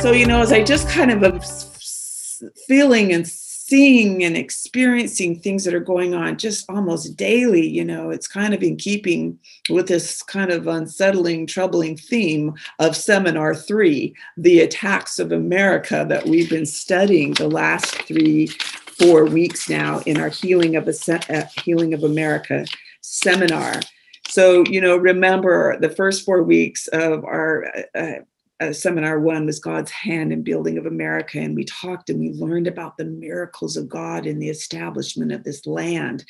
So, you know, as I just kind of am feeling and seeing and experiencing things that are going on just almost daily, you know, it's kind of in keeping with this kind of unsettling, troubling theme of seminar three, the attacks of America that we've been studying the last three, four weeks now in our healing of a uh, healing of America seminar. So, you know, remember the first four weeks of our uh, uh, seminar one was God's hand in building of America. And we talked and we learned about the miracles of God in the establishment of this land,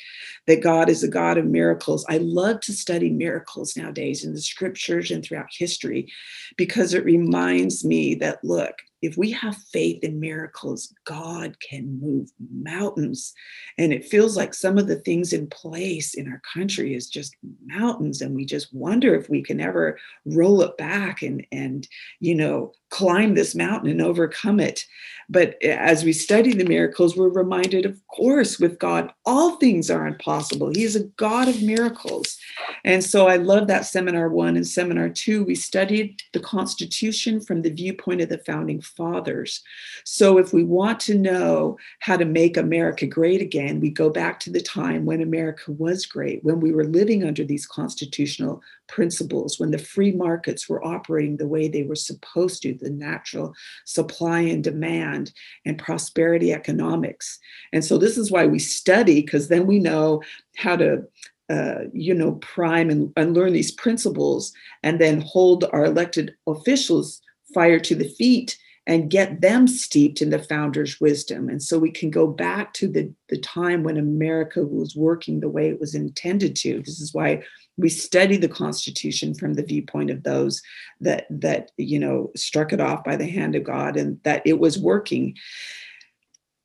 that God is a God of miracles. I love to study miracles nowadays in the scriptures and throughout history because it reminds me that, look, if we have faith in miracles, God can move mountains. And it feels like some of the things in place in our country is just mountains. And we just wonder if we can ever roll it back and, and you know, climb this mountain and overcome it. But eh, as we study the miracles, we're reminded, of course, with God, all things are impossible. He is a God of miracles. And so I love that seminar one and seminar two. We studied the Constitution from the viewpoint of the founding fathers. So if we want to know how to make America great again, we go back to the time when America was great, when we were living under these constitutional principles, when the free markets were operating the way they were supposed to, the natural supply and demand and prosperity economics. And so this is why we study, because then we know how to uh, you know, prime and, and learn these principles and then hold our elected officials fire to the feet and get them steeped in the founder's wisdom. And so we can go back to the, the time when America was working the way it was intended to. This is why we study the Constitution from the viewpoint of those that that you know struck it off by the hand of God and that it was working.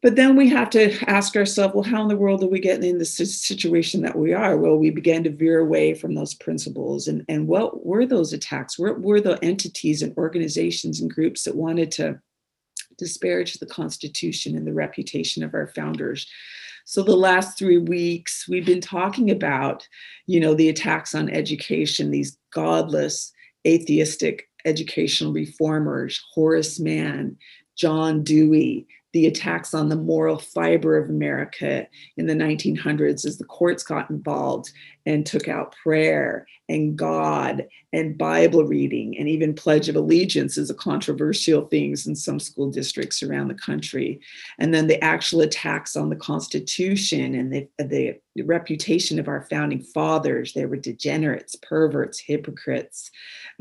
But then we have to ask ourselves, well, how in the world are we getting in the situation that we are? Well, we began to veer away from those principles. And, and what were those attacks? What were the entities and organizations and groups that wanted to disparage the Constitution and the reputation of our founders? So the last three weeks, we've been talking about, you know, the attacks on education, these godless, atheistic educational reformers, Horace Mann, John Dewey, the attacks on the moral fiber of America in the 1900s as the courts got involved and took out prayer and God and Bible reading and even Pledge of Allegiance is a controversial things in some school districts around the country. And then the actual attacks on the Constitution and the, the reputation of our founding fathers. They were degenerates, perverts, hypocrites,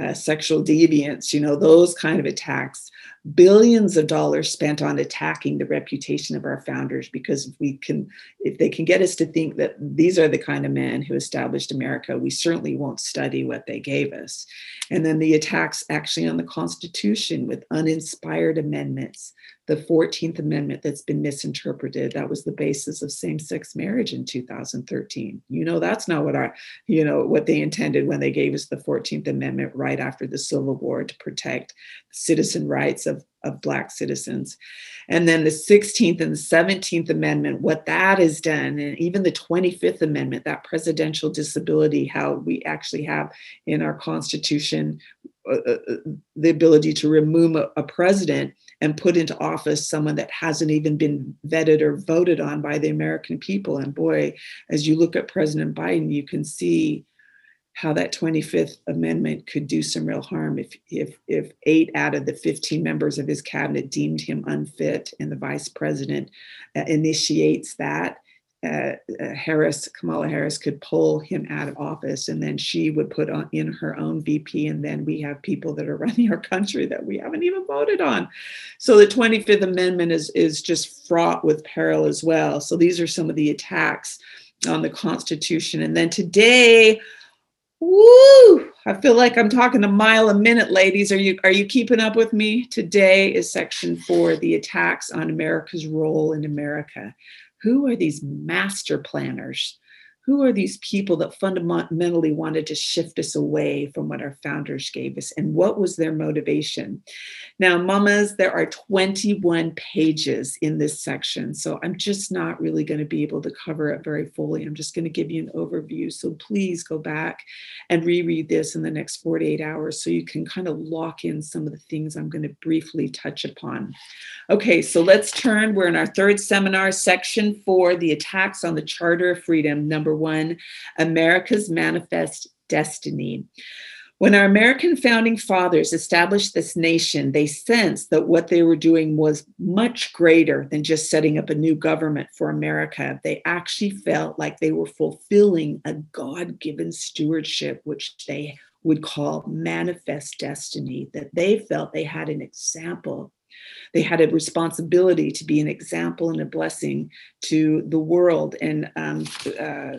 uh, sexual deviants, you know, those kind of attacks. Billions of dollars spent on attacking the reputation of our founders because we can, if they can get us to think that these are the kind of men who established America, we certainly won't study what they gave us. And then the attacks actually on the Constitution with uninspired amendments, the 14th Amendment that's been misinterpreted. That was the basis of same-sex marriage in 2013. You know, that's not what our, you know, what they intended when they gave us the 14th Amendment right after the Civil War to protect citizen rights of, of Black citizens. And then the 16th and the 17th Amendment, what that has done, and even the 25th Amendment, that presidential disability, how we actually have in our Constitution uh, uh, uh the ability to remove a, a president and put into office someone that hasn't even been vetted or voted on by the American people. And boy, as you look at President Biden, you can see how that 25th amendment could do some real harm if if if eight out of the 15 members of his cabinet deemed him unfit and the vice president uh, initiates that uh, uh, Harris, Kamala Harris, could pull him out of office, and then she would put on in her own VP, and then we have people that are running our country that we haven't even voted on. So the 25th Amendment is is just fraught with peril as well. So these are some of the attacks on the Constitution, and then today. Woo! I feel like I'm talking a mile a minute, ladies. Are you are you keeping up with me? Today is section four, the attacks on America's role in America who are these master planners who are these people that fundamentally wanted to shift us away from what our founders gave us? And what was their motivation? Now mamas there are 21 pages in this section so i'm just not really going to be able to cover it very fully. I'm just going to give you an overview so please go back and reread this in the next 48 hours so you can kind of lock in some of the things i'm going to briefly touch upon. Okay so let's turn. We're in our third seminar section for the attacks on the charter of freedom number one, America's Manifest Destiny. When our American founding fathers established this nation, they sensed that what they were doing was much greater than just setting up a new government for America. They actually felt like they were fulfilling a God given stewardship, which they would call manifest destiny, that they felt they had an example they had a responsibility to be an example and a blessing to the world. And um, uh,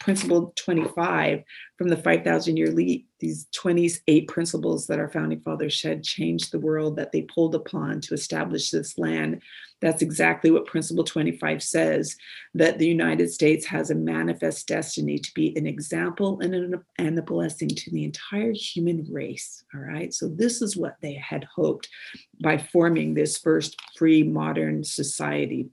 principle 25 from the 5,000 year leap, these 28 principles that our founding fathers had changed the world that they pulled upon to establish this land. That's exactly what principle 25 says that the United States has a manifest destiny to be an example and, an, and a blessing to the entire human race. All right. So, this is what they had hoped by forming this first free modern society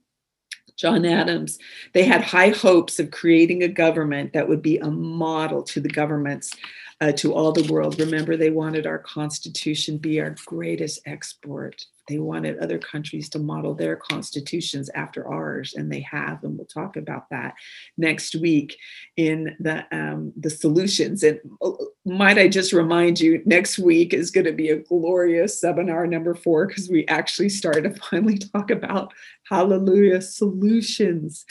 John Adams, they had high hopes of creating a government that would be a model to the governments, uh, to all the world. Remember, they wanted our Constitution be our greatest export. They wanted other countries to model their constitutions after ours, and they have, and we'll talk about that next week in the um, the solutions. And oh, might I just remind you, next week is going to be a glorious seminar number four because we actually start to finally talk about hallelujah solutions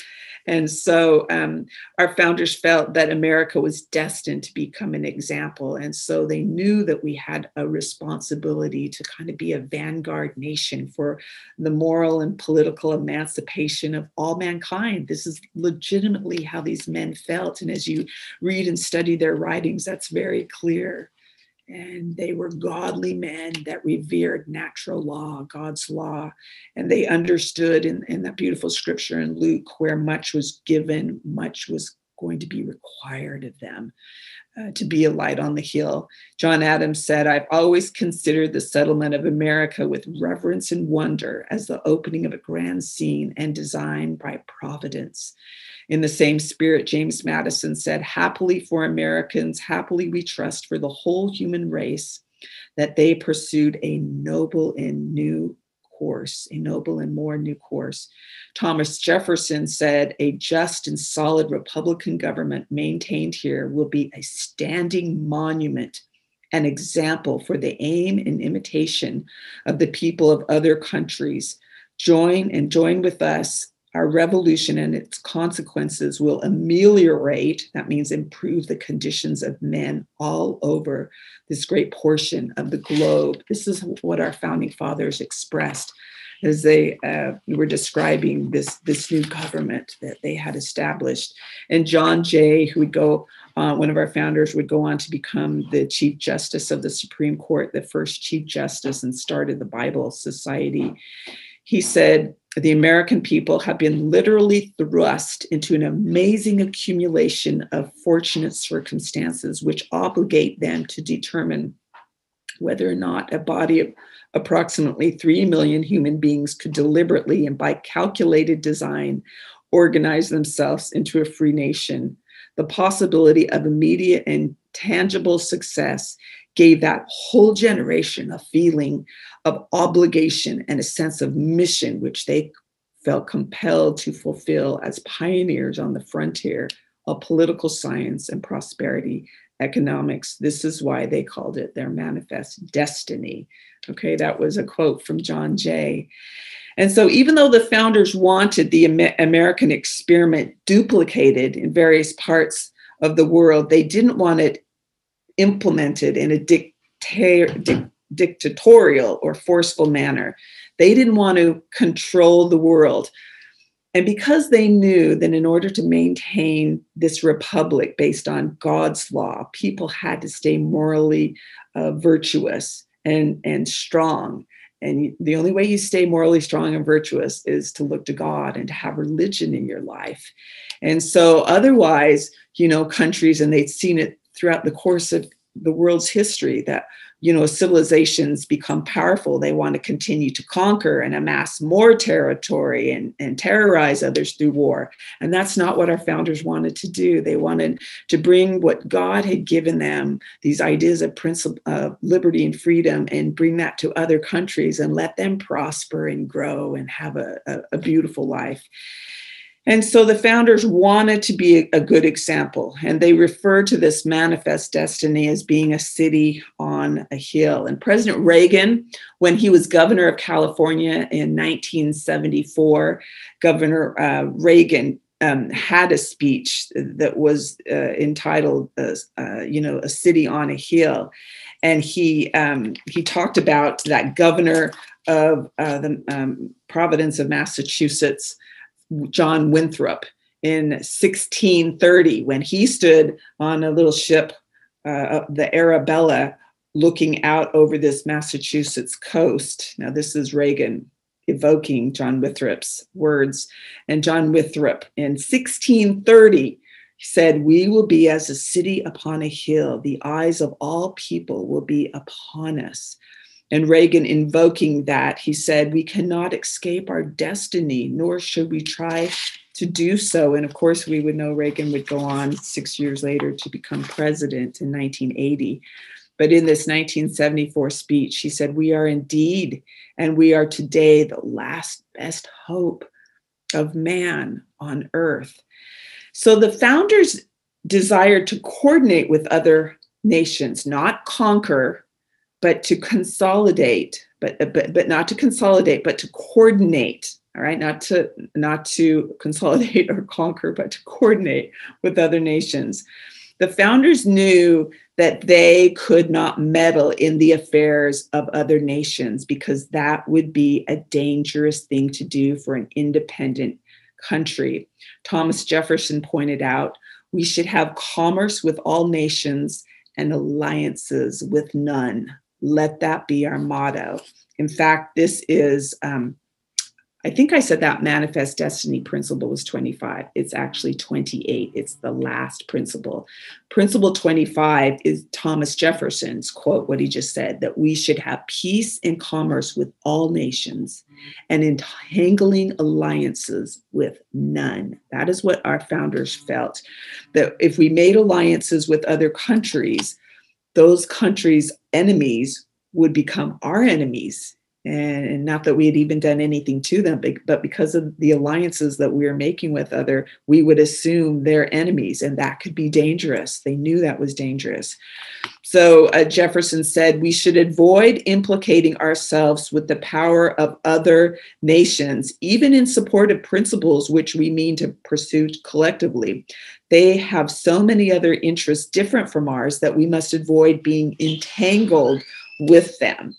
and so um, our founders felt that america was destined to become an example and so they knew that we had a responsibility to kind of be a vanguard nation for the moral and political emancipation of all mankind. This is legitimately how these men felt. And as you read and study their writings that's very clear. And they were godly men that revered natural law, God's law. And they understood in, in that beautiful scripture in Luke where much was given, much was going to be required of them uh, to be a light on the hill. John Adams said, I've always considered the settlement of America with reverence and wonder as the opening of a grand scene and designed by providence. In the same spirit, James Madison said, Happily for Americans, happily we trust for the whole human race that they pursued a noble and new course, a noble and more new course. Thomas Jefferson said, A just and solid Republican government maintained here will be a standing monument an example for the aim and imitation of the people of other countries. Join and join with us our revolution and its consequences will ameliorate, that means improve the conditions of men all over this great portion of the globe. This is what our founding fathers expressed as they uh, were describing this, this new government that they had established. And John Jay, who would go, uh, one of our founders, would go on to become the Chief Justice of the Supreme Court, the first Chief Justice, and started the Bible Society. He said, the American people have been literally thrust into an amazing accumulation of fortunate circumstances, which obligate them to determine whether or not a body of approximately 3 million human beings could deliberately and by calculated design organize themselves into a free nation. The possibility of immediate and tangible success gave that whole generation a feeling of obligation and a sense of mission, which they felt compelled to fulfill as pioneers on the frontier of political science and prosperity economics. This is why they called it their manifest destiny. Okay, that was a quote from John Jay. And so, even though the founders wanted the American experiment duplicated in various parts of the world, they didn't want it implemented in a dicta- dictatorial or forceful manner. They didn't want to control the world. And because they knew that in order to maintain this republic based on God's law, people had to stay morally uh, virtuous and, and strong And the only way you stay morally strong and virtuous is to look to God and to have religion in your life. And so, otherwise, you know, countries, and they've seen it throughout the course of the world's history that you know civilizations become powerful. They want to continue to conquer and amass more territory and, and terrorize others through war. And that's not what our founders wanted to do. They wanted to bring what god had given them these ideas of principle of liberty and freedom and bring that to other countries and let them prosper and grow and have a, a, a beautiful life and so the founders wanted to be a, good example, and they referred to this manifest destiny as being a city on a hill. And President Reagan, when he was governor of California in 1974, Governor uh, Reagan um, had a speech that was uh, entitled, uh, uh, you know, a city on a hill, and he um, he talked about that governor of uh, the um, Providence of Massachusetts John Winthrop in 1630 when he stood on a little ship, uh, the Arabella, looking out over this Massachusetts coast. Now, this is Reagan evoking John Winthrop's words. And John Winthrop in 1630 said, We will be as a city upon a hill. The eyes of all people will be upon us. And Reagan invoking that, he said, We cannot escape our destiny, nor should we try to do so. And of course, we would know Reagan would go on six years later to become president in 1980. But in this 1974 speech, he said, We are indeed, and we are today the last best hope of man on earth. So the founders desired to coordinate with other nations, not conquer, but to consolidate, but, uh, but, but not to consolidate, but to coordinate all right? Not to not to consolidate or conquer but to coordinate with other nations. The founders knew that they could not meddle in the affairs of other nations because that would be a dangerous thing to do for an independent country. Thomas jefferson pointed out we should have commerce with all nations and alliances with none let that be our motto. In fact, this is, um, I think I said that manifest destiny principle was 25. It's actually 28. It's the last principle. Principle 25 is Thomas Jefferson's quote, what he just said that we should have peace and commerce with all nations and entangling alliances with none. That is what our founders felt that if we made alliances with other countries, those countries' enemies would become our enemies. And, not that we had even done anything to them, but because of the alliances that we were making with other, we would assume they're enemies, and that could be dangerous. They knew that was dangerous. So uh, Jefferson said we should avoid implicating ourselves with the power of other nations, even in support of principles which we mean to pursue collectively. They have so many other interests different from ours that we must avoid being entangled with them.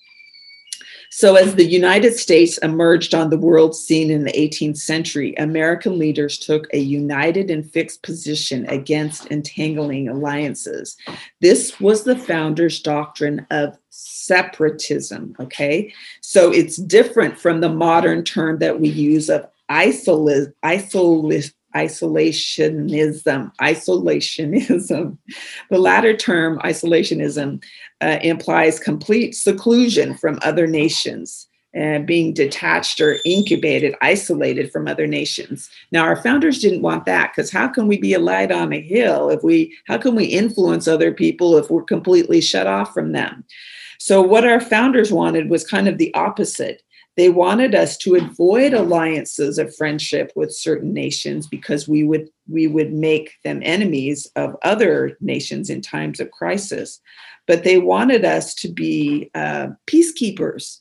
So, as the United States emerged on the world scene in the 18th century, American leaders took a united and fixed position against entangling alliances. This was the founders' doctrine of separatism. Okay. So, it's different from the modern term that we use of isolism isolationism. Isolationism. The latter term, isolationism, uh, implies complete seclusion from other nations and being detached or incubated, isolated from other nations. Now, our founders didn't want that because how can we be a light on a hill if we, how can we influence other people if we're completely shut off from them? So, what our founders wanted was kind of the opposite. They wanted us to avoid alliances of friendship with certain nations because we would we would make them enemies of other nations in times of crisis. But they wanted us to be uh, peacekeepers.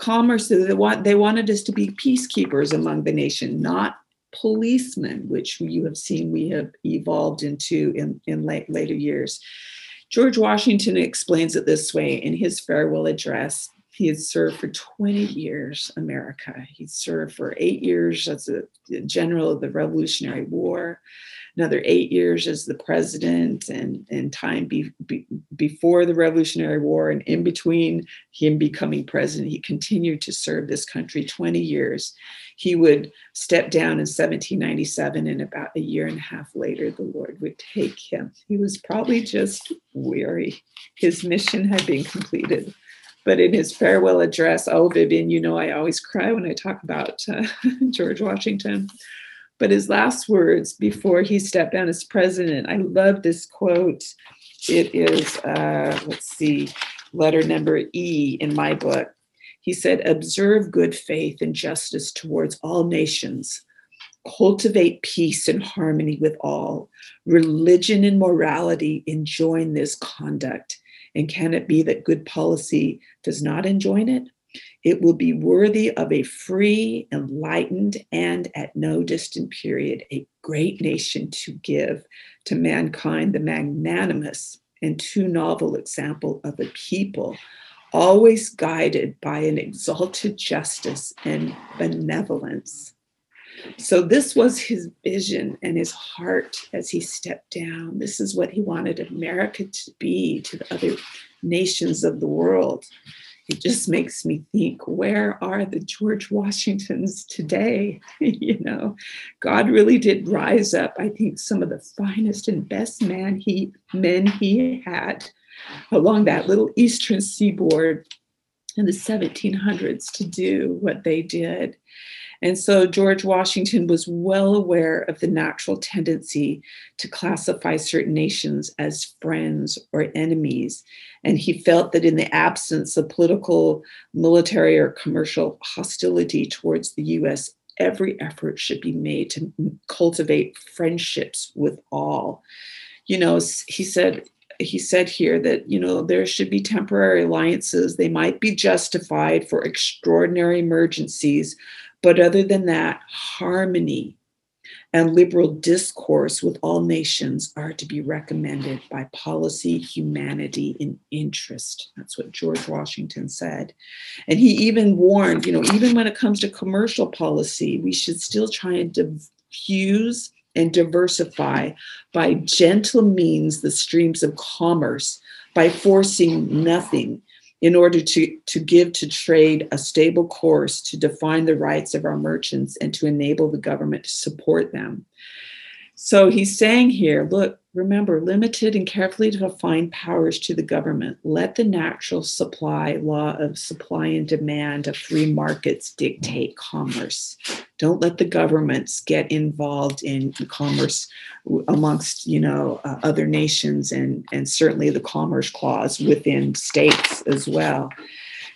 Commerce. They want they wanted us to be peacekeepers among the nation, not policemen, which you have seen we have evolved into in, in late, later years. George Washington explains it this way in his farewell address he had served for 20 years America. He served for eight years as a general of the Revolutionary War. another eight years as the president and, and time be, be, before the Revolutionary War and in between him becoming president, he continued to serve this country 20 years. He would step down in 1797, and about a year and a half later, the Lord would take him. He was probably just weary. His mission had been completed. But in his farewell address, oh, Vivian, you know I always cry when I talk about uh, George Washington. But his last words before he stepped down as president, I love this quote. It is, uh, let's see, letter number E in my book. He said, Observe good faith and justice towards all nations. Cultivate peace and harmony with all. Religion and morality enjoin this conduct and can it be that good policy does not enjoin it? It will be worthy of a free, enlightened, and at no distant period, a great nation to give to mankind the magnanimous and too novel example of a people always guided by an exalted justice and benevolence. So, this was his vision and his heart as he stepped down. This is what he wanted America to be to the other nations of the world. It just makes me think where are the George Washingtons today? you know, God really did rise up, I think, some of the finest and best man he, men he had along that little eastern seaboard in the 1700s to do what they did. And so George Washington was well aware of the natural tendency to classify certain nations as friends or enemies. And he felt that in the absence of political, military, or commercial hostility towards the US, every effort should be made to cultivate friendships with all. You know, he said, he said here that you know there should be temporary alliances they might be justified for extraordinary emergencies but other than that, harmony and liberal discourse with all nations are to be recommended by policy, humanity, and interest. That's what George Washington said. And he even warned, you know, even when it comes to commercial policy, we should still try and diffuse and diversify by gentle means the streams of commerce, by forcing nothing in order to, to give to trade a stable course to define the rights of our merchants and to enable the government to support them. So he's saying here look, remember, limited and carefully defined powers to the government. Let the natural supply law of supply and demand of free markets dictate commerce. Don't let the governments get involved in commerce amongst, you know, uh, other nations and, and certainly the commerce clause within states as well.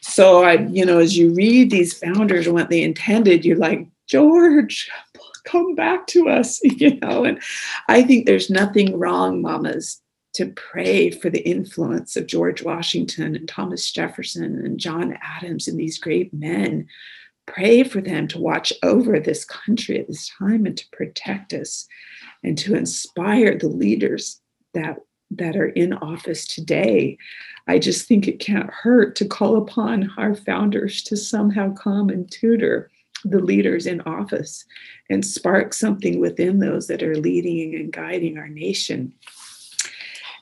So I, you know, as you read these founders and what they intended, you're like, George, come back to us, you know. And I think there's nothing wrong, mamas, to pray for the influence of George Washington and Thomas Jefferson and John Adams and these great men. Pray for them to watch over this country at this time and to protect us and to inspire the leaders that that are in office today. I just think it can't hurt to call upon our founders to somehow come and tutor the leaders in office and spark something within those that are leading and guiding our nation.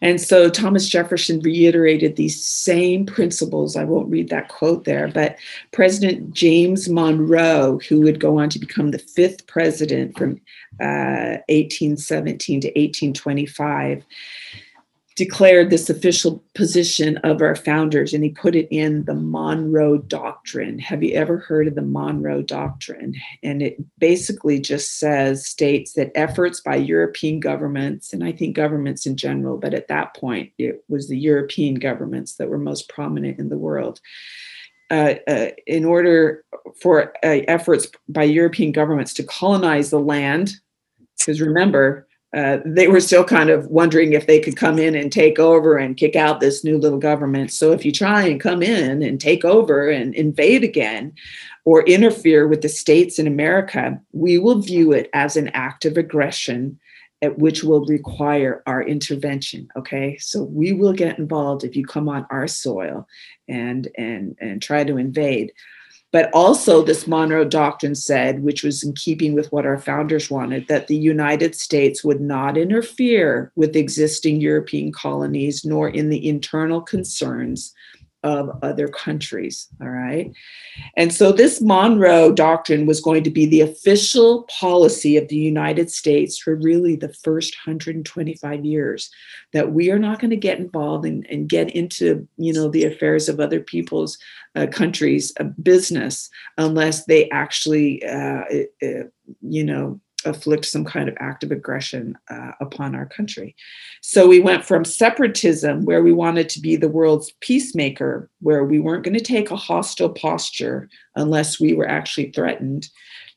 And so Thomas Jefferson reiterated these same principles. I won't read that quote there, but President James Monroe, who would go on to become the fifth president from uh, 1817 to 1825, declared this official position of our founders and he put it in the Monroe Doctrine. Have you ever heard of the Monroe Doctrine? And it basically just says, states that efforts by European governments, and I think governments in general, but at that point it was the European governments that were most prominent in the world. Uh, uh, in order for uh, efforts by European governments to colonize the land, because remember, uh, they were still kind of wondering if they could come in and take over and kick out this new little government. So if you try and come in and take over and invade again or interfere with the states in America, we will view it as an act of aggression which will require our intervention okay so we will get involved if you come on our soil and and and try to invade But also, this Monroe Doctrine said, which was in keeping with what our founders wanted, that the United States would not interfere with existing European colonies nor in the internal concerns of other countries. All right. And so this Monroe Doctrine was going to be the official policy of the United States for really the first 125 years that we are not going to get involved and, and get into, you know, the affairs of other people's uh, countries' business unless they actually, uh, uh you know, afflict some kind of act of aggression uh, upon our country. So we went from separatism, where we wanted to be the world's peacemaker, where we weren't going to take a hostile posture unless we were actually threatened,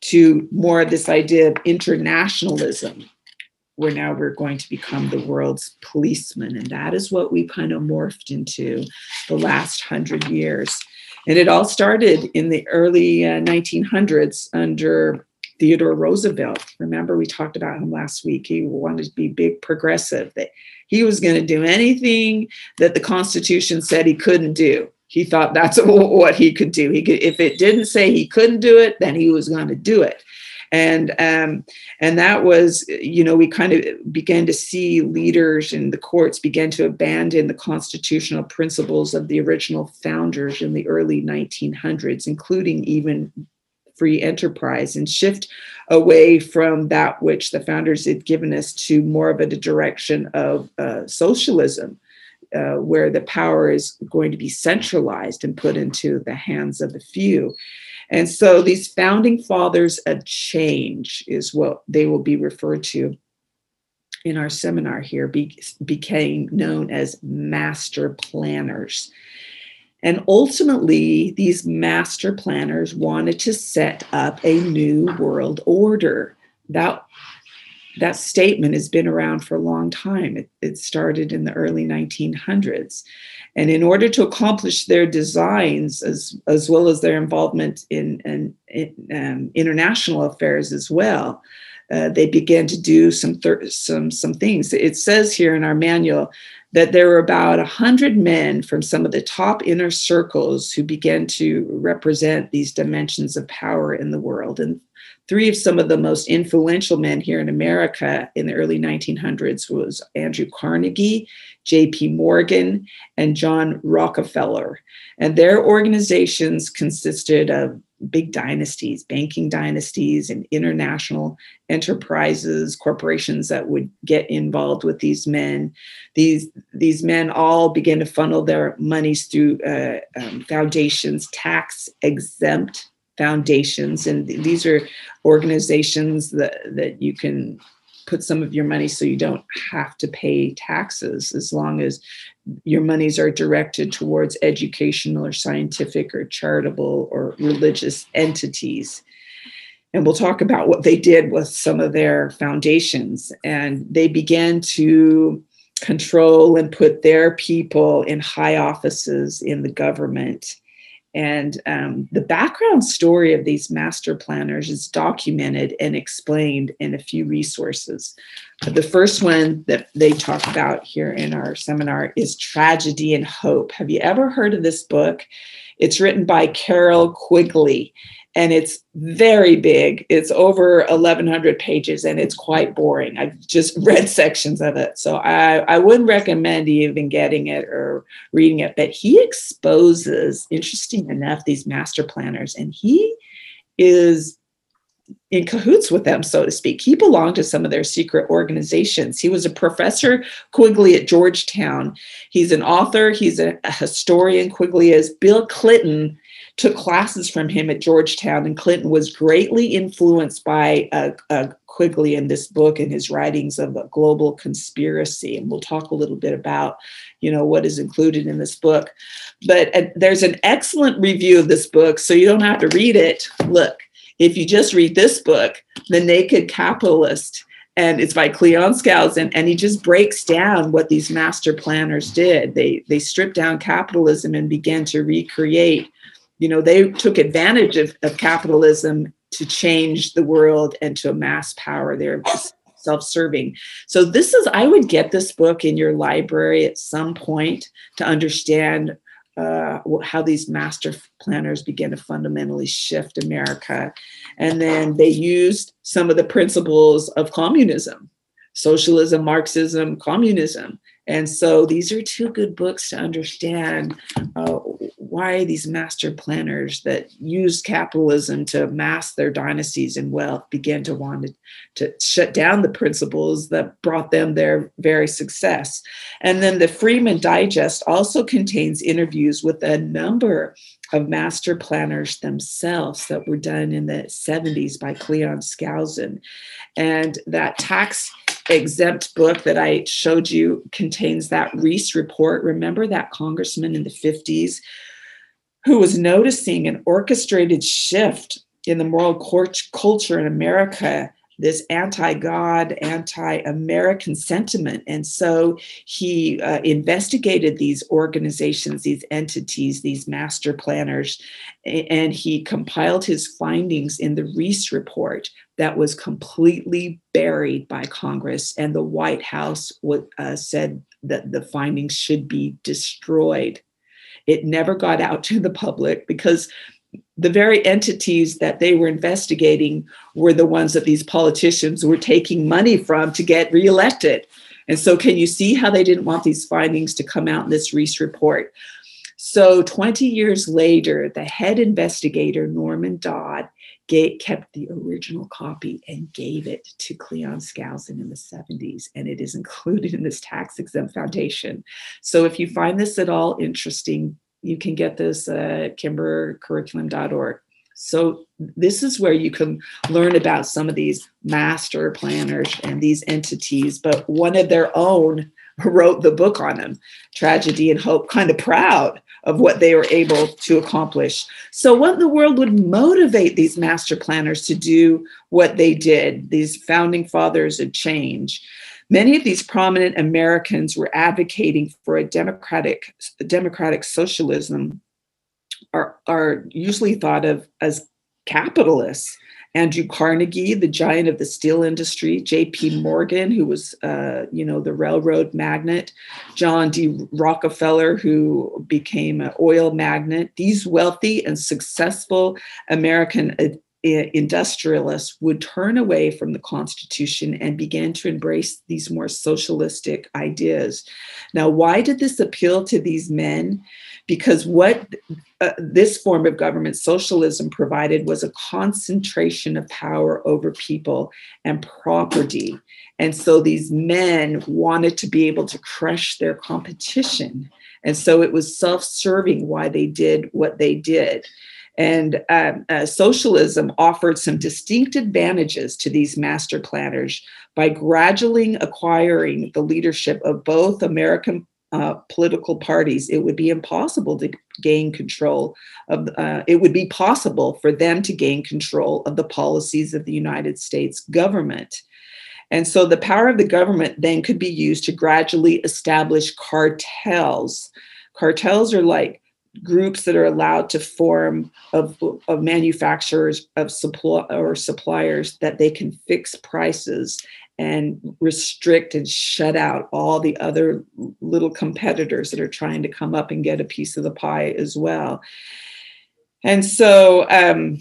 to more of this idea of internationalism, where now we're going to become the world's policeman. And that is what we kind of morphed into the last hundred years. And it all started in the early uh, 1900s under Theodore Roosevelt. Remember, we talked about him last week. He wanted to be big progressive, that he was going to do anything that the Constitution said he couldn't do. He thought that's what he could do. He could, if it didn't say he couldn't do it, then he was going to do it. And um, and that was, you know, we kind of began to see leaders in the courts begin to abandon the constitutional principles of the original founders in the early 1900s, including even free enterprise and shift away from that which the founders had given us to more of a direction of uh, socialism, uh, where the power is going to be centralized and put into the hands of the few. And so these founding fathers of change is what they will be referred to in our seminar here, be, became known as master planners. And ultimately, these master planners wanted to set up a new world order. That, that statement has been around for a long time. It, it started in the early 1900s. And in order to accomplish their designs, as, as well as their involvement in, in, in um, international affairs as well, uh, they began to do some, thir- some, some things. It says here in our manual that there were about a 100 men from some of the top inner circles who began to represent these dimensions of power in the world. And three of some of the most influential men here in America in the early 1900s was Andrew Carnegie, J.P. Morgan, and John Rockefeller. And their organizations consisted of big dynasties, banking dynasties, and international enterprises, corporations that would get involved with these men. These these men all began to funnel their monies through uh, um, foundations, tax exempt foundations, and these are organizations that that you can put some of your money so you don't have to pay taxes as long as your monies are directed towards educational or scientific or charitable or religious entities. And we'll talk about what they did with some of their foundations. And they began to control and put their people in high offices in the government and um, the background story of these master planners is documented and explained in a few resources. The first one that they talk about here in our seminar is Tragedy and Hope. Have you ever heard of this book? It's written by Carroll Quigley and it's very big. It's over 1,100 pages and it's quite boring. I've just read sections of it. So I, I wouldn't recommend even getting it or reading it. But he exposes, interesting enough, these master planners, and he is in cahoots with them, so to speak. He belonged to some of their secret organizations. He was a professor, Quigley, at Georgetown. He's an author, he's a, a historian. Quigley is. Bill Clinton took classes from him at Georgetown, and Clinton was greatly influenced by uh, uh, Quigley in this book and his writings of a global conspiracy. And we'll talk a little bit about, you know, what is included in this book. But uh, there's an excellent review of this book, so you don't have to read it. Look, if you just read this book, The Naked Capitalist, and it's by Cleon Skousen, and he just breaks down what these master planners did. They they stripped down capitalism and began to recreate you know they took advantage of, of capitalism to change the world and to amass power they're self-serving so this is i would get this book in your library at some point to understand uh, how these master planners began to fundamentally shift America. And then they used some of the principles of communism, socialism, Marxism, communism. And so these are two good books to understand uh, why these master planners that used capitalism to amass their dynasties and wealth began to want to, to shut down the principles that brought them their very success. And then the Freeman Digest also contains interviews with a number of master planners themselves that were done in the 70s by Cleon Skousen. And that tax exempt book that I showed you contains that Reece report. Remember that congressman in the 50s who was noticing an orchestrated shift in the moral culture in America, this anti God, anti American sentiment. And so he uh, investigated these organizations, these entities, these master planners, and he compiled his findings in the Reece report that was completely buried by Congress. And the White House uh, said that the findings should be destroyed. It never got out to the public because the very entities that they were investigating were the ones that these politicians were taking money from to get reelected. And so, can you see how they didn't want these findings to come out in this Reece report? So, 20 years later, the head investigator, Norman Dodd, kept the original copy and gave it to Cleon Skousen in the 70s, and it is included in this tax exempt foundation. So if you find this at all interesting, you can get this at kimbercurriculum.org. So this is where you can learn about some of these master planners and these entities, but one of their own wrote the book on them, Tragedy and Hope, kind of proud of what they were able to accomplish. So, what in the world would motivate these master planners to do what they did, these founding fathers of change? Many of these prominent Americans were advocating for a democratic, democratic socialism, are, are usually thought of as capitalists Andrew Carnegie, the giant of the steel industry, J.P. Morgan, who was, uh, you know, the railroad magnate, John D. Rockefeller, who became an oil magnate. These wealthy and successful American uh, industrialists would turn away from the Constitution and begin to embrace these more socialistic ideas. Now, why did this appeal to these men? Because what uh, this form of government, socialism, provided was a concentration of power over people and property. And so these men wanted to be able to crush their competition. And so it was self serving why they did what they did. And um, uh, socialism offered some distinct advantages to these master planners by gradually acquiring the leadership of both American uh, political parties. It would be impossible to gain control of, uh, it would be possible for them to gain control of the policies of the United States government. And so the power of the government then could be used to gradually establish cartels. Cartels are like groups that are allowed to form of, of manufacturers of supply or suppliers that they can fix prices and restrict and shut out all the other little competitors that are trying to come up and get a piece of the pie as well. And so um,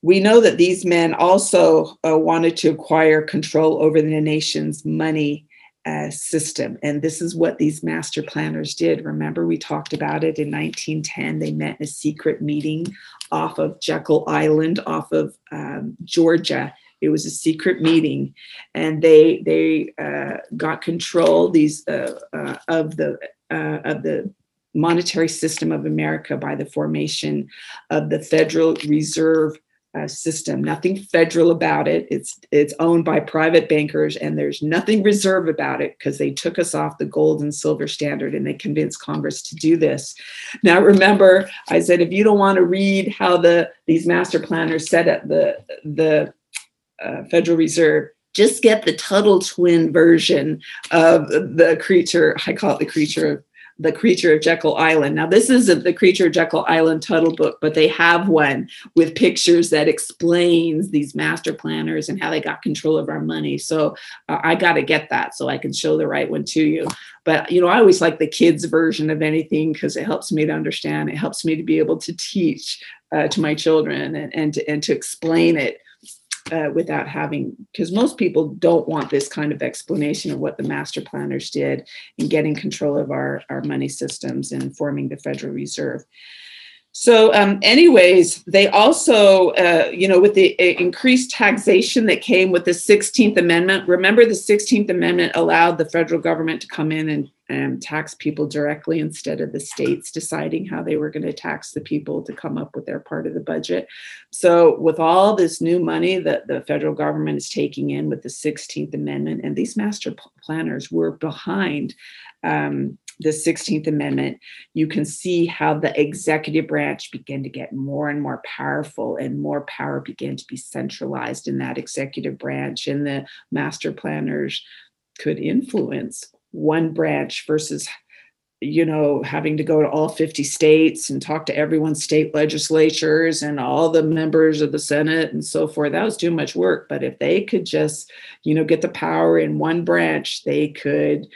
we know that these men also uh, wanted to acquire control over the nation's money uh, system. And this is what these master planners did. Remember, we talked about it in 1910. They met in a secret meeting off of Jekyll Island, off of um, Georgia. It was a secret meeting, and they they uh, got control these uh, uh of the uh, of the monetary system of America by the formation of the Federal Reserve uh, system. Nothing federal about it. It's it's owned by private bankers, and there's nothing reserve about it because they took us off the gold and silver standard, and they convinced Congress to do this. Now, remember, I said if you don't want to read how the these master planners set up the the uh, Federal Reserve, just get the Tuttle Twin version of the creature. I call it the creature the Creature of Jekyll Island. Now, this isn't the Creature of Jekyll Island Tuttle book, but they have one with pictures that explains these master planners and how they got control of our money. So uh, I got to get that so I can show the right one to you. But you know, I always like the kids' version of anything because it helps me to understand. It helps me to be able to teach uh, to my children and and and to explain it uh, without having because most people don't want this kind of explanation of what the master planners did in getting control of our, our money systems and forming the federal reserve. So um, anyways they also uh, you know with the uh, increased taxation that came with the 16th amendment remember the 16th amendment allowed the federal government to come in and and tax people directly instead of the states deciding how they were going to tax the people to come up with their part of the budget. So, with all this new money that the federal government is taking in with the 16th Amendment, and these master planners were behind um, the 16th Amendment, you can see how the executive branch began to get more and more powerful, and more power began to be centralized in that executive branch, and the master planners could influence one branch versus you know having to go to all 50 states and talk to everyone's state legislatures and all the members of the senate and so forth. That was too much work but if they could just you know get the power in one branch they could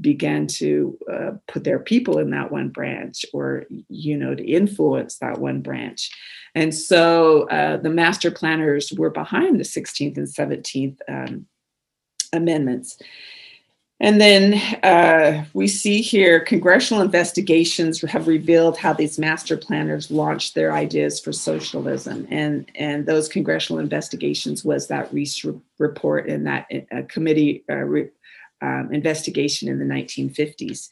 begin to uh, put their people in that one branch or you know to influence that one branch. And so uh, the master planners were behind the 16th and 17th um, amendments and then uh, we see here congressional investigations have revealed how these master planners launched their ideas for socialism. And, and those congressional investigations was that Reece report and that uh, committee uh, re, um, investigation in the 1950s.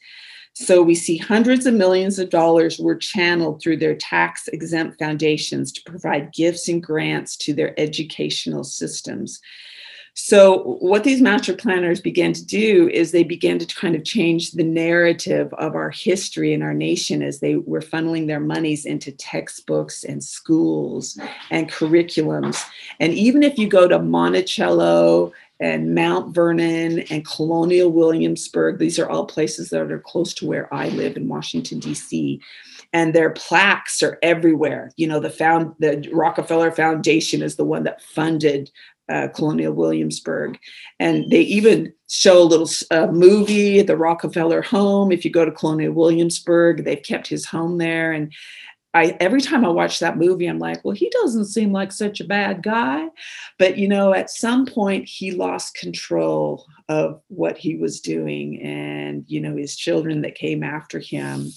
So we see hundreds of millions of dollars were channeled through their tax exempt foundations to provide gifts and grants to their educational systems. So, what these master planners began to do is they began to kind of change the narrative of our history and our nation as they were funneling their monies into textbooks and schools and curriculums. And even if you go to Monticello and Mount Vernon and Colonial Williamsburg, these are all places that are close to where I live in Washington, D.C and their plaques are everywhere. You know, the found the Rockefeller Foundation is the one that funded uh, Colonial Williamsburg. And they even show a little uh, movie at the Rockefeller home. If you go to Colonial Williamsburg, they've kept his home there. And I every time I watch that movie, I'm like, well, he doesn't seem like such a bad guy. But you know, at some point he lost control of what he was doing. And, you know, his children that came after him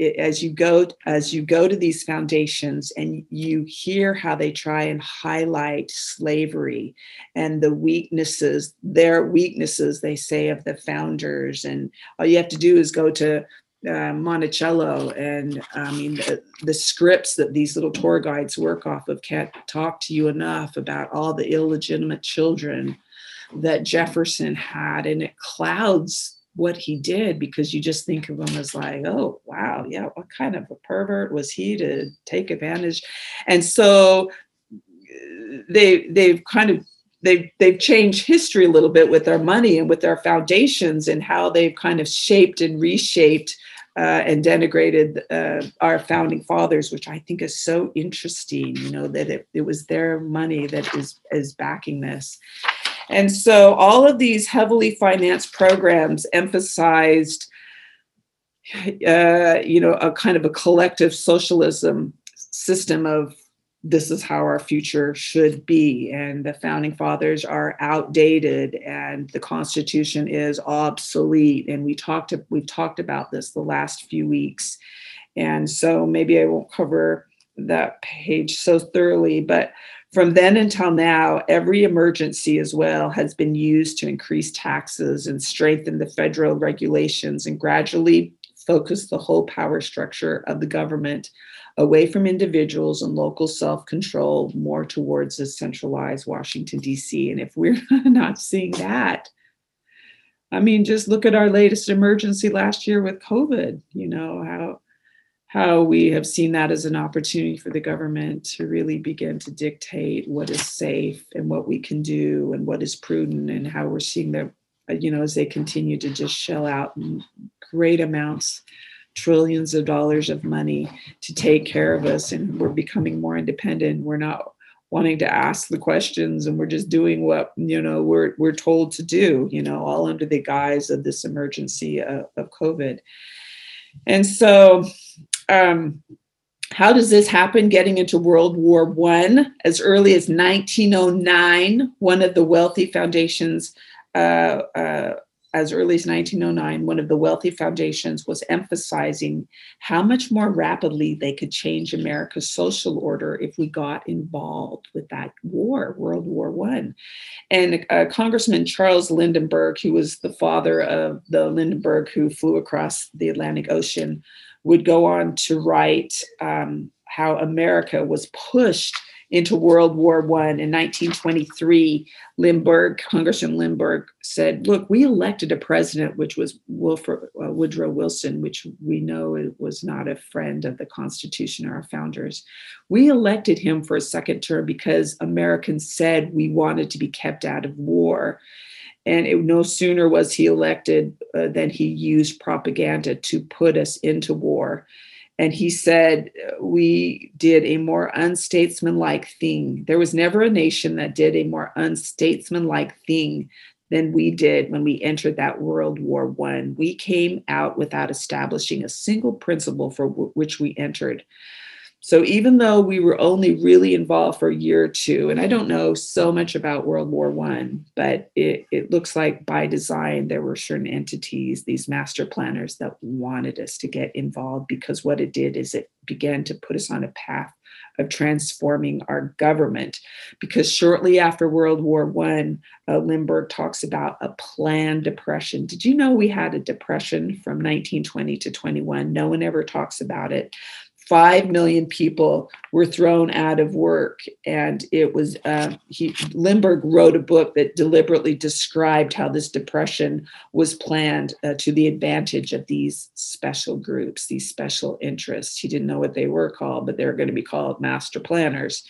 as you go as you go to these foundations and you hear how they try and highlight slavery and the weaknesses their weaknesses they say of the founders. And all you have to do is go to uh, Monticello and I mean the, the scripts that these little tour guides work off of can't talk to you enough about all the illegitimate children that Jefferson had. And it clouds what he did because you just think of him as like, oh wow, yeah, what kind of a pervert was he to take advantage? And so they they've kind of they've they've changed history a little bit with their money and with their foundations and how they've kind of shaped and reshaped uh, and denigrated uh, our founding fathers, which I think is so interesting. You know that it, it was their money that is is backing this, and so all of these heavily financed programs emphasized, uh, you know, a kind of a collective socialism system of this is how our future should be and the founding fathers are outdated and the constitution is obsolete and we talked we've talked about this the last few weeks. And so maybe i won't cover that page so thoroughly but from then until now, every emergency as well has been used to increase taxes and strengthen the federal regulations and gradually focus the whole power structure of the government away from individuals and local self control more towards a centralized Washington, D.C. And if we're not seeing that, I mean, just look at our latest emergency last year with COVID, you know, how how we have seen that as an opportunity for the government to really begin to dictate what is safe and what we can do and what is prudent and how we're seeing the uh, you know, as they continue to just shell out great amounts, trillions of dollars of money to take care of us, and we're becoming more independent. We're not wanting to ask the questions and we're just doing what you know we're we're told to do you know all under the guise of this emergency of, of covid and so um how does this happen getting into world war one as early as 1909 one of the wealthy foundations uh, uh, as early as 1909, one of the wealthy foundations was emphasizing how much more rapidly they could change America's social order if we got involved with that war, World War One. And uh, Congressman Charles Lindbergh, who was the father of the Lindbergh who flew across the Atlantic Ocean, would go on to write um, how America was pushed into World War One in 1923, Lindbergh, Congressman Lindbergh said, "Look, we elected a president, which was Wilford, uh, Woodrow Wilson, which we know was not a friend of the Constitution or our founders. We elected him for a second term because Americans said we wanted to be kept out of war." And it, no sooner was he elected uh, than he used propaganda to put us into war. And he said we did a more unstatesmanlike thing. There was never a nation that did a more unstatesmanlike thing than we did when we entered that world war one. We came out without establishing a single principle for w- which we entered so even though we were only really involved for a year or two, and I don't know so much about World War One, but it, it looks like by design there were certain entities, these master planners, that wanted us to get involved because what it did is it began to put us on a path of transforming our government. Because shortly after World War One, uh, Lindbergh talks about a planned depression. Did you know we had a depression from 1920 to 21? No one ever talks about it 5 million people were thrown out of work. And it was uh, he lindbergh wrote a book that deliberately described how this depression was planned uh, to the advantage of these special groups these special interests. He didn't know what they were called but they were going to be called master planners.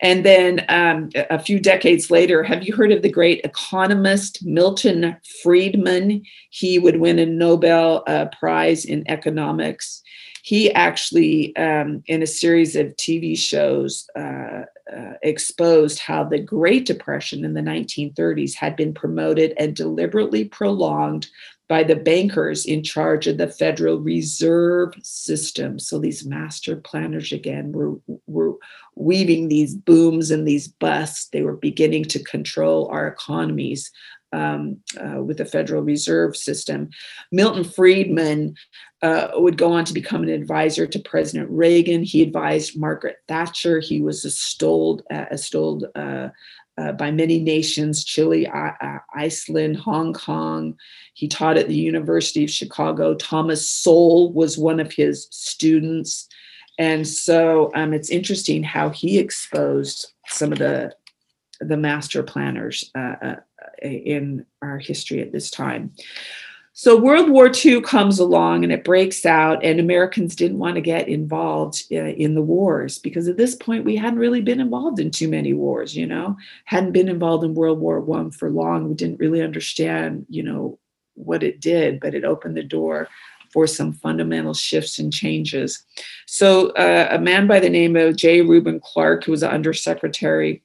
And then um, a few decades later, have you heard of the great economist Milton Friedman? He would win a Nobel uh, Prize in economics he actually, um, in a series of TV shows, uh, uh, exposed how the Great Depression in the 1930s had been promoted and deliberately prolonged by the bankers in charge of the Federal Reserve System. So these master planners again were, were weaving these booms and these busts. They were beginning to control our economies um, uh, with the Federal Reserve System. Milton Friedman uh, would go on to become an advisor to President Reagan. He advised Margaret Thatcher. He was extolled, uh, extolled uh, uh, by many nations Chile, Iceland, Hong Kong. He taught at the University of Chicago. Thomas Sowell was one of his students. And so um, it's interesting how he exposed some of the the master planners uh, uh, in our history at this time. So World War II comes along and it breaks out, and Americans didn't want to get involved uh, in the wars because at this point we hadn't really been involved in too many wars. You know, hadn't been involved in World War One for long. We didn't really understand, you know, what it did, but it opened the door for some fundamental shifts and changes. So uh, a man by the name of J. Reuben Clark, who was an undersecretary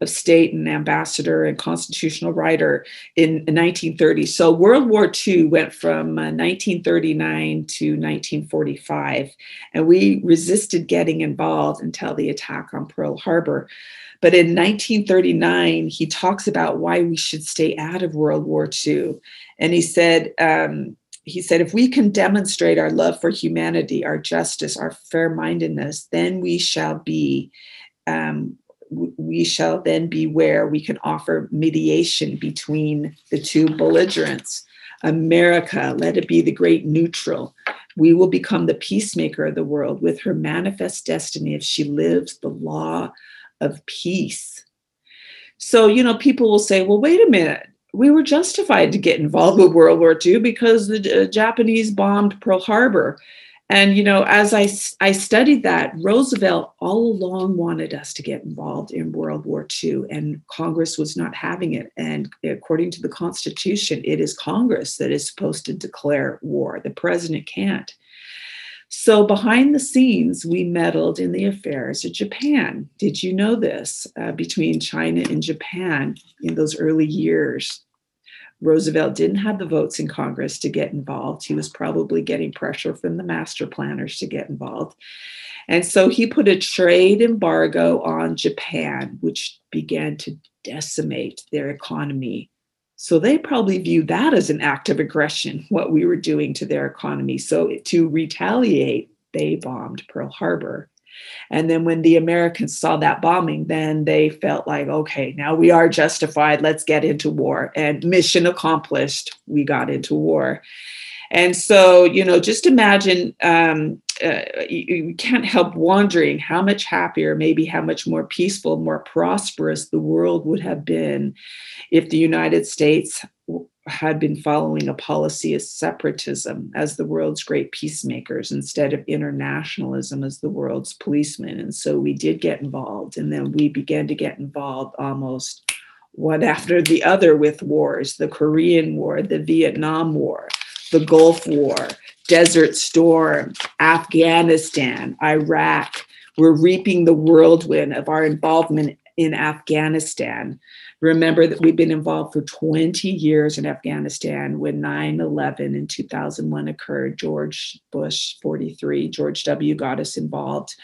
of state and ambassador and constitutional writer in 1930. So World War II went from uh, 1939 to 1945, and we resisted getting involved until the attack on Pearl Harbor. But in 1939, he talks about why we should stay out of World War II. And he said, um, he said, if we can demonstrate our love for humanity, our justice, our fair mindedness, then we shall be um, we shall then be where we can offer mediation between the two belligerents. America, let it be the great neutral. We will become the peacemaker of the world with her manifest destiny if she lives the law of peace. So, you know, people will say, well, wait a minute. We were justified to get involved with World War II because the uh, Japanese bombed Pearl Harbor. And you know as i i studied that roosevelt all along wanted us to get involved in world war ii and congress was not having it. And according to the constitution it is congress that is supposed to declare war. The president can't. So behind the scenes we meddled in the affairs of japan. Did you know this? Uh, between china and japan in those early years Roosevelt didn't have the votes in Congress to get involved. He was probably getting pressure from the master planners to get involved. And so he put a trade embargo on Japan, which began to decimate their economy. So they probably viewed that as an act of aggression, what we were doing to their economy. So to retaliate, they bombed Pearl Harbor. And then when the Americans saw that bombing, then they felt like, okay, now we are justified. Let's get into war. And mission accomplished, we got into war. And so, you know, just imagine um, uh, you, you, can't help wondering how much happier, maybe how much more peaceful, more prosperous the world would have been if the United States had been following a policy of separatism as the world's great peacemakers instead of internationalism as the world's policemen. And so we did get involved, and then we began to get involved almost one after the other with wars the Korean War, the Vietnam War, the Gulf War, Desert Storm, Afghanistan, Iraq. We're reaping the whirlwind of our involvement in Afghanistan Remember that we've been involved for 20 years in Afghanistan when 9 11 in 2001 occurred. George Bush, 43, George W. got us involved.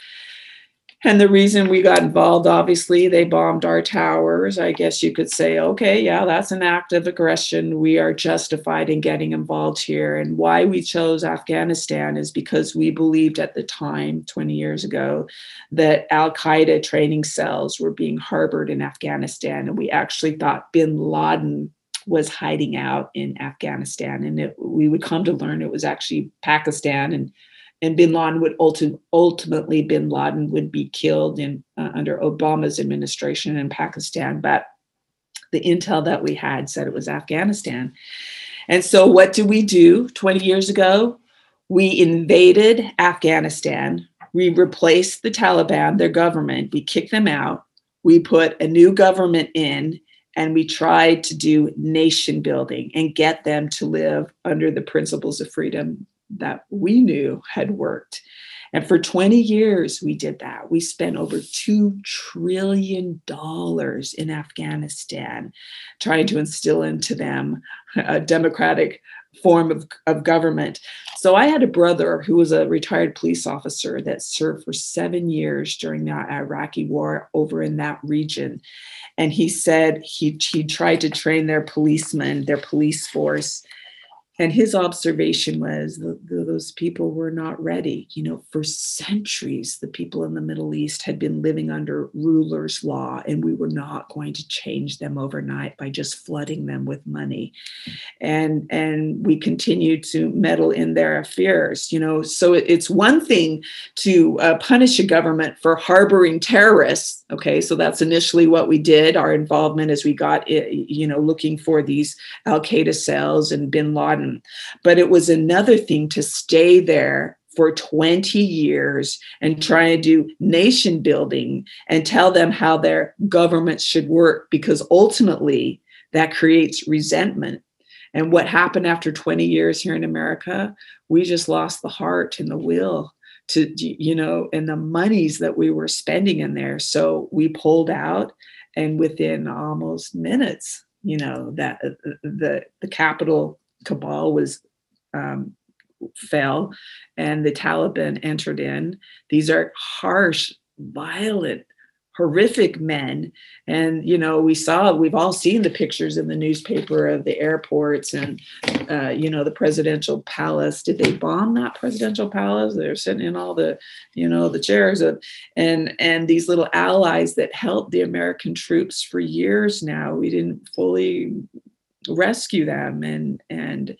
And the reason we got involved, obviously, they bombed our towers. I guess you could say, okay, yeah, that's an act of aggression. We are justified in getting involved here. And why we chose Afghanistan is because we believed at the time, 20 years ago, that Al Qaeda training cells were being harbored in Afghanistan. And we actually thought bin Laden was hiding out in Afghanistan. And it, we would come to learn it was actually Pakistan and and bin Laden would ulti- ultimately bin Laden would be killed in uh, under Obama's administration in Pakistan, but the intel that we had said it was Afghanistan. And so, what did we do 20 years ago? We invaded Afghanistan. We replaced the Taliban, their government. We kicked them out. We put a new government in, and we tried to do nation building and get them to live under the principles of freedom that we knew had worked. And for 20 years, we did that. We spent over $2 trillion in Afghanistan trying to instill into them a democratic form of, of government. So I had a brother who was a retired police officer that served for seven years during the Iraqi war over in that region. And he said he, he tried to train their policemen, their police force and his observation was the, the, those people were not ready. You know for centuries the people in the middle east had been living under rulers law and we were not going to change them overnight by just flooding them with money. And and we continued to meddle in their affairs you know. So it, it's one thing to uh, punish a government for harboring terrorists okay? So that's initially what we did our involvement as we got you know looking for these al-qaeda cells and bin laden but it was another thing to stay there for 20 years and try to do nation building and tell them how their government should work because ultimately that creates resentment. And what happened after 20 years here in America, we just lost the heart and the will to, you know, and the monies that we were spending in there. So we pulled out, and within almost minutes, you know, that uh, the the capital Kabul was um, fell and the Taliban entered in. These are harsh, violent, horrific men. And, you know, we saw, we've all seen the pictures in the newspaper of the airports and, uh, you know, the presidential palace. Did they bomb that presidential palace? They're sitting in all the, you know, the chairs of, and, and these little allies that helped the American troops for years now. We didn't fully rescue them and and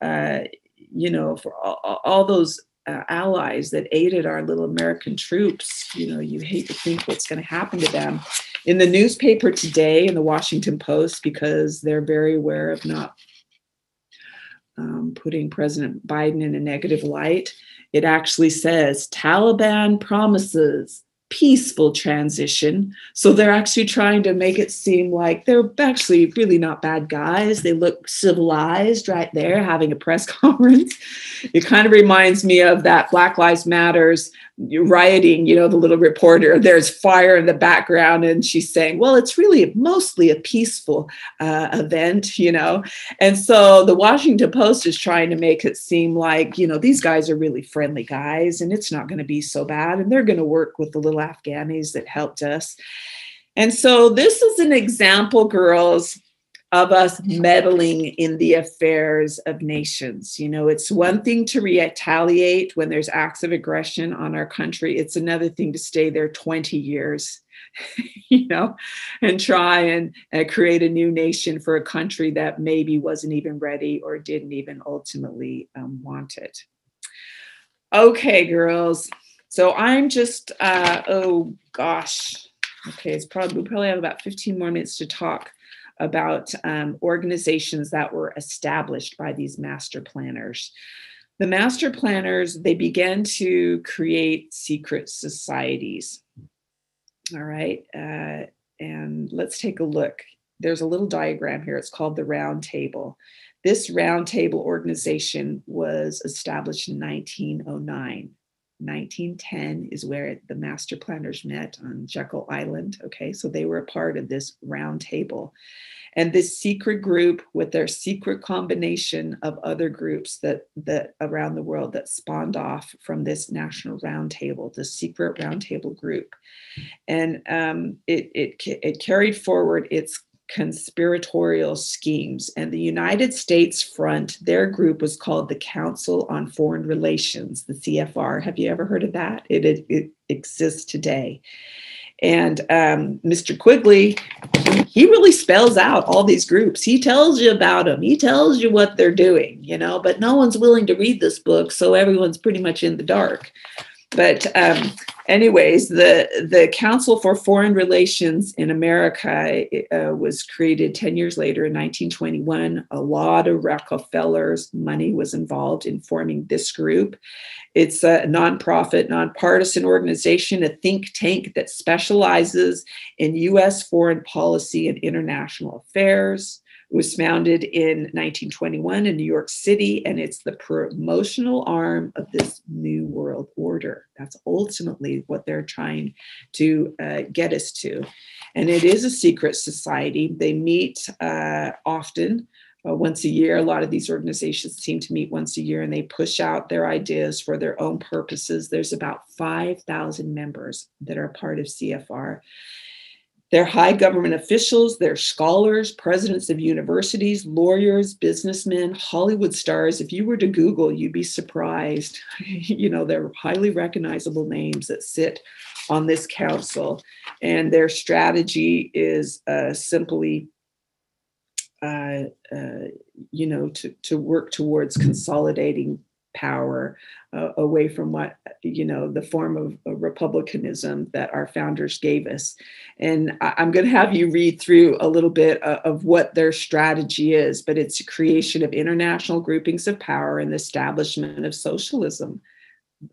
uh, you know for all, all those uh, allies that aided our little American troops. You know, you hate to think what's going to happen to them. In the newspaper today, in the Washington Post, because they're very aware of not um, putting President Biden in a negative light. It actually says Taliban promises peaceful transition. So they're actually trying to make it seem like they're actually really not bad guys. They look civilized right there having a press conference. It kind of reminds me of that Black Lives Matters rioting, you know, the little reporter, there's fire in the background, and she's saying, Well, it's really mostly a peaceful uh, event, you know. And so the Washington Post is trying to make it seem like, you know, these guys are really friendly guys and it's not going to be so bad. And they're going to work with the little Afghanis that helped us. And so this is an example, girls, of us meddling in the affairs of nations. You know, it's one thing to retaliate when there's acts of aggression on our country, it's another thing to stay there 20 years. you know, and try and uh, create a new nation for a country that maybe wasn't even ready or didn't even ultimately um, want it. Okay, girls. So I'm just, uh, oh gosh. Okay, it's probably, we probably have about 15 more minutes to talk about um, organizations that were established by these master planners. The master planners, they began to create secret societies. All right. Uh, and let's take a look. There's a little diagram here. It's called the Round Table. This Round Table organization was established in 1909. 1910 is where the master planners met on Jekyll Island. Okay, so they were a part of this round table. And this secret group with their secret combination of other groups that that around the world that spawned off from this national roundtable, the secret roundtable group, and um, it, it it carried forward its conspiratorial schemes. And the United States Front, their group was called the Council on Foreign Relations, the CFR. Have you ever heard of that? It, it, it exists today. And um, Mr. Quigley, he really spells out all these groups. He tells you about them. He tells you what they're doing, you know, but no one's willing to read this book. So everyone's pretty much in the dark. But um, anyways, the the Council for Foreign Relations in America uh, was created 10 years later in 1921. A lot of Rockefeller's money was involved in forming this group. It's a nonprofit, nonpartisan organization, a think tank that specializes in US foreign policy and international affairs. Was founded in 1921 in New York City, and it's the promotional arm of this New World Order. That's ultimately what they're trying to uh, get us to. And it is a secret society. They meet uh, often. Uh, once a year. A lot of these organizations seem to meet once a year and they push out their ideas for their own purposes. There's about 5,000 members that are part of CFR. They're high government officials, they're scholars, presidents of universities, lawyers, businessmen, Hollywood stars. If you were to Google, you'd be surprised. you know, they're highly recognizable names that sit on this council, and their strategy is uh, simply uh, uh, you know, to, to work towards consolidating power uh, away from what you know the form of, republicanism that our founders gave us. And I, am going to have you read through a little bit of, of what their strategy is but it's creation of international groupings of power and the establishment of socialism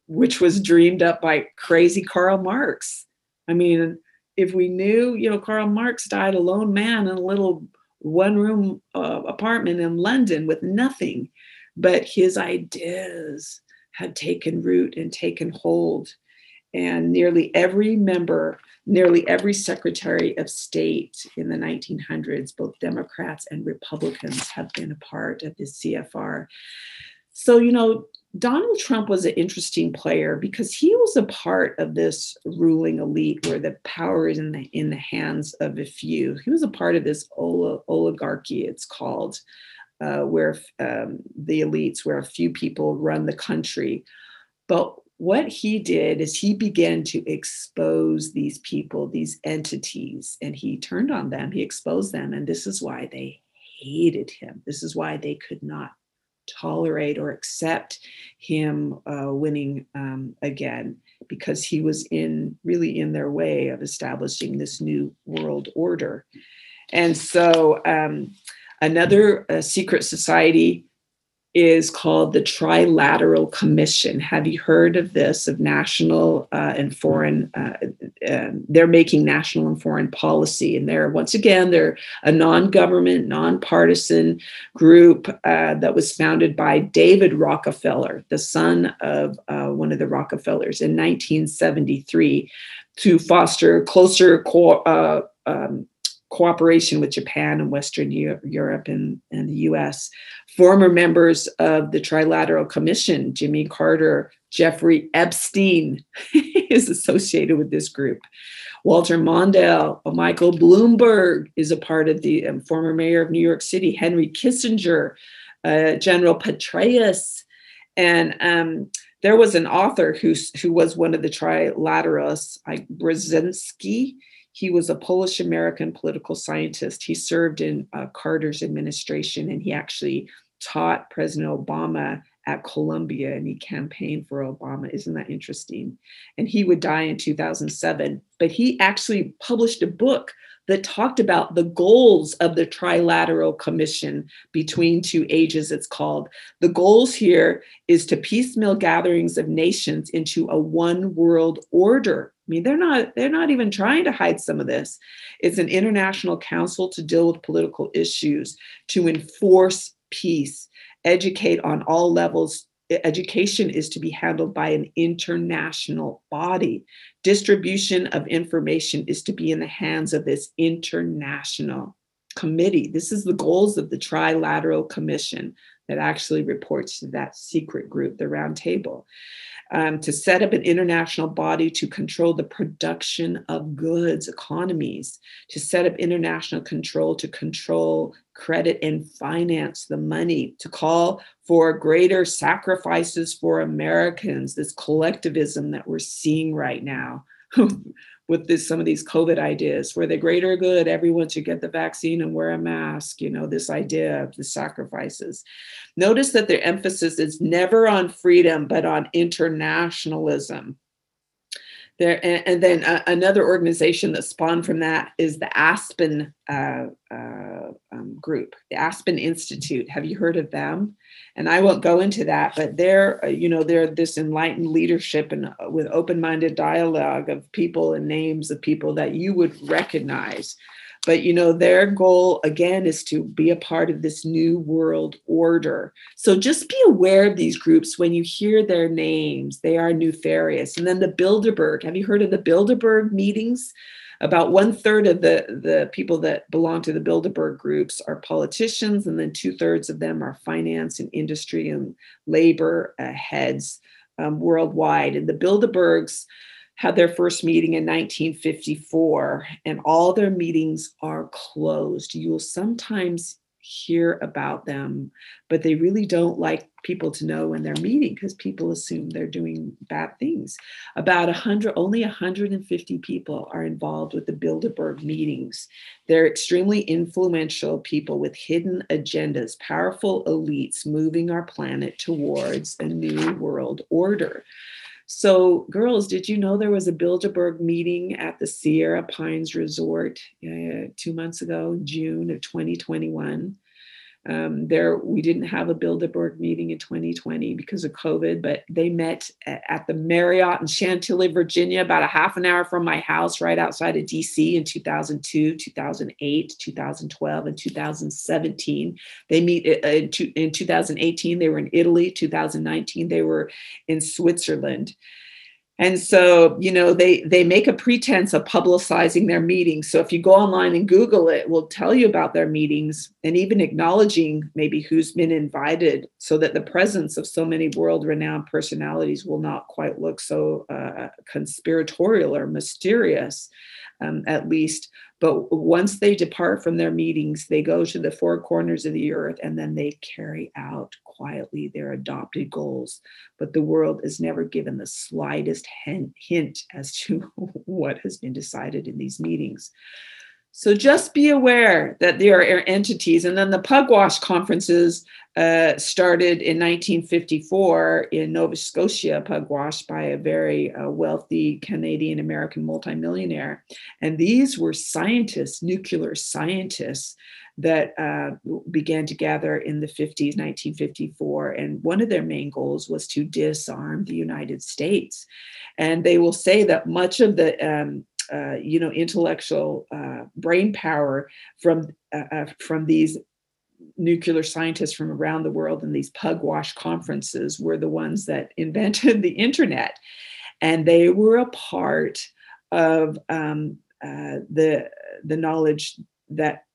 which was dreamed up by crazy karl marx. I mean if we knew you know karl marx died a lone man in a little one room uh, apartment in london with nothing but his ideas had taken root and taken hold. And nearly every member, nearly every Secretary of State in the 1900s, both Democrats and Republicans, have been a part of the CFR. So, you know, Donald Trump was an interesting player because he was a part of this ruling elite where the power is in the in the hands of a few. He was a part of this oligarchy, it's called, uh, where um, the elites, where a few people run the country. But what he did is he began to expose these people, these entities, and he turned on them, he exposed them. And this is why they hated him. This is why they could not tolerate or accept him uh, winning um, again because he was in really in their way of establishing this new world order and so um, Another uh, secret society is called the Trilateral Commission. Have you heard of this? Of national uh, and foreign, uh, uh, they're making national and foreign policy. And they're, once again, they're a non government, non-partisan group uh, that was founded by David Rockefeller, the son of uh, one of the Rockefellers in 1973, to foster closer co- uh, um, cooperation with Japan and Western Europe and, and the US. Former members of the Trilateral Commission, Jimmy Carter, Jeffrey Epstein is associated with this group. Walter Mondale, Michael Bloomberg is a part of the um, former mayor of New York City, Henry Kissinger, uh, General Petraeus, and um, there was an author who, who was one of the trilateralists, like Brzezinski, he was a Polish American political scientist. He served in uh, Carter's administration and he actually taught President Obama at Columbia and he campaigned for Obama. Isn't that interesting? And he would die in 2007. But he actually published a book that talked about the goals of the Trilateral Commission between two ages, it's called. The goals here is to piecemeal gatherings of nations into a one world order I mean, they're not they're not even trying to hide some of this. It's an international council to deal with political issues, to enforce peace, educate on all levels. Education is to be handled by an international body. Distribution of information is to be in the hands of this international committee. This is the goals of the Trilateral Commission that actually reports to that secret group, the Round Table um, to set up an international body to control the production of goods, economies, to set up international control to control credit and finance the money, to call for greater sacrifices for Americans, this collectivism that we're seeing right now. with this some of these covid ideas for the greater good everyone should get the vaccine and wear a mask you know this idea of the sacrifices. Notice that their emphasis is never on freedom but on internationalism. There and, and then uh, another organization that spawned from that is the aspen uh, uh, um, group the aspen institute. Have you heard of them and I won't go into that, but they're, uh, you know, they're this enlightened leadership and uh, with open-minded dialogue of people and names of people that you would recognize. But you know, their goal again is to be a part of this new world order. So just be aware of these groups when you hear their names. They are nefarious. And then the Bilderberg. Have you heard of the Bilderberg meetings? About one third of the, the people that belong to the Bilderberg groups are politicians, and then two thirds of them are finance and industry and labor uh, heads um, worldwide. And the Bilderbergs had their first meeting in 1954, and all their meetings are closed. You will sometimes hear about them, but they really don't like people to know when they're meeting because people assume they're doing bad things. About 100, only 150 people are involved with the Bilderberg meetings. They're extremely influential people with hidden agendas, powerful elites moving our planet towards a new world order. So, girls, did you know there was a Bilderberg meeting at the Sierra Pines Resort uh, two months ago, June of 2021? Um, there, we didn't have a Bilderberg meeting in 2020 because of COVID, but they met at the Marriott in Chantilly, Virginia, about a half an hour from my house, right outside of DC in 2002, 2008, 2012, and 2017. They meet uh, in, in 2018, they were in Italy. 2019, they were in Switzerland and so you know they they make a pretense of publicizing their meetings. So if you go online and google it will tell you about their meetings and even acknowledging maybe who's been invited so that the presence of so many world renowned personalities will not quite look so uh, conspiratorial or mysterious um, at least but once they depart from their meetings, they go to the four corners of the earth and then they carry out quietly their adopted goals. But the world is never given the slightest hint as to what has been decided in these meetings. So just be aware that there are entities. And then the Pugwash conferences uh, started in 1954 in Nova Scotia, Pugwash, by a very uh, wealthy Canadian American multimillionaire. And these were scientists, nuclear scientists, that uh, began to gather in the 50s, 1954. And one of their main goals was to disarm the United States. And they will say that much of the um, uh, you know intellectual uh, brain power from uh, uh, from these nuclear scientists from around the world and these pugwash conferences were the ones that invented the internet. And they were a part of um, uh, the the knowledge that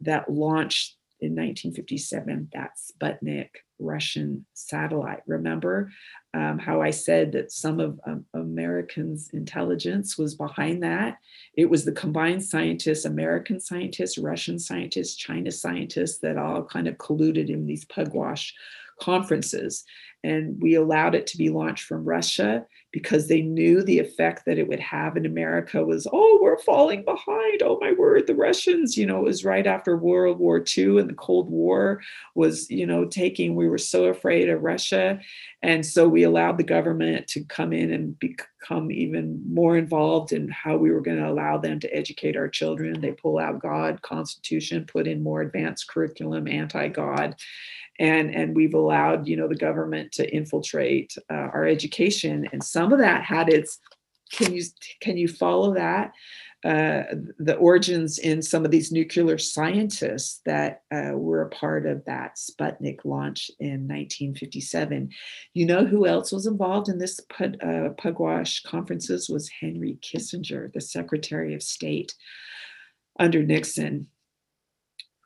that launched in 1957 that Sputnik Russian satellite. Remember um, how I said that some of um, Americans' intelligence was behind that? It was the combined scientists, American scientists, Russian scientists, China scientists that all kind of colluded in these pugwash conferences. And we allowed it to be launched from Russia because they knew the effect that it would have in America was, oh, we're falling behind. Oh, my word, the Russians, you know, it was right after World War II and the Cold War was, you know, taking, we were so afraid of Russia. And so we allowed the government to come in and become even more involved in how we were going to allow them to educate our children. They pull out God, Constitution, put in more advanced curriculum, anti God and and we've allowed you know the government to infiltrate uh, our education. And some of that had its can you can you follow that? Uh, the origins in some of these nuclear scientists that uh, were a part of that Sputnik launch in 1957. You know who else was involved in this Pug, uh, Pugwash conferences? Was Henry Kissinger, the Secretary of State under Nixon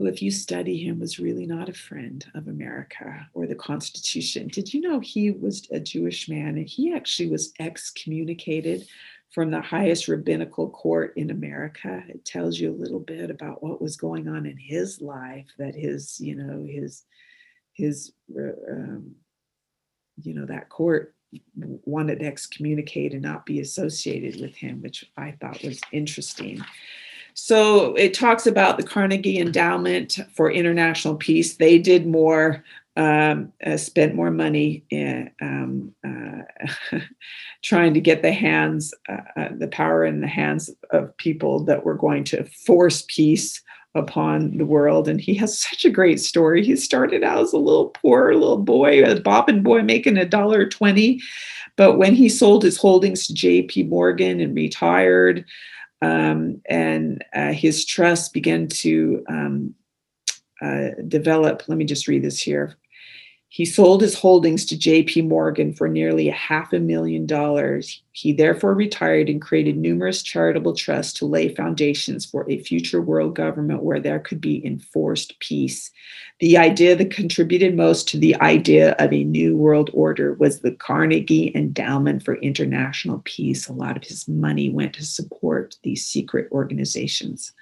who, if you study him, was really not a friend of America or the Constitution. Did you know he was a Jewish man and he actually was excommunicated from the highest rabbinical court in America? It tells you a little bit about what was going on in his life, that his, you know, his, his, uh, um, you know, that court wanted to excommunicate and not be associated with him, which I thought was interesting. So it talks about the Carnegie Endowment for International Peace. They did more, um, uh, spent more money in, um, uh, trying to get the hands, uh, uh, the power in the hands of people that were going to force peace upon the world. And he has such a great story. He started out as a little poor little boy, a bobbin boy making a dollar twenty. But when he sold his holdings to J.P. Morgan and retired, um, and uh, his trust began to um, uh, develop. Let me just read this here. He sold his holdings to JP Morgan for nearly a half a million dollars. He therefore retired and created numerous charitable trusts to lay foundations for a future world government where there could be enforced peace. The idea that contributed most to the idea of a new world order was the Carnegie Endowment for International Peace. A lot of his money went to support these secret organizations.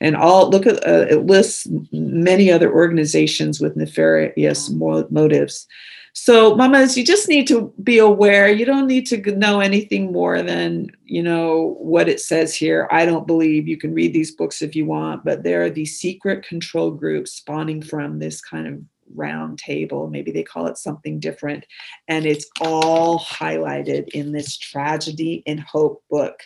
And all look at uh, it lists many other organizations with nefarious motives. So, mamas, you just need to be aware. You don't need to know anything more than you know what it says here. I don't believe you can read these books if you want, but there are these secret control groups spawning from this kind of round table. Maybe they call it something different. And it's all highlighted in this tragedy and hope book.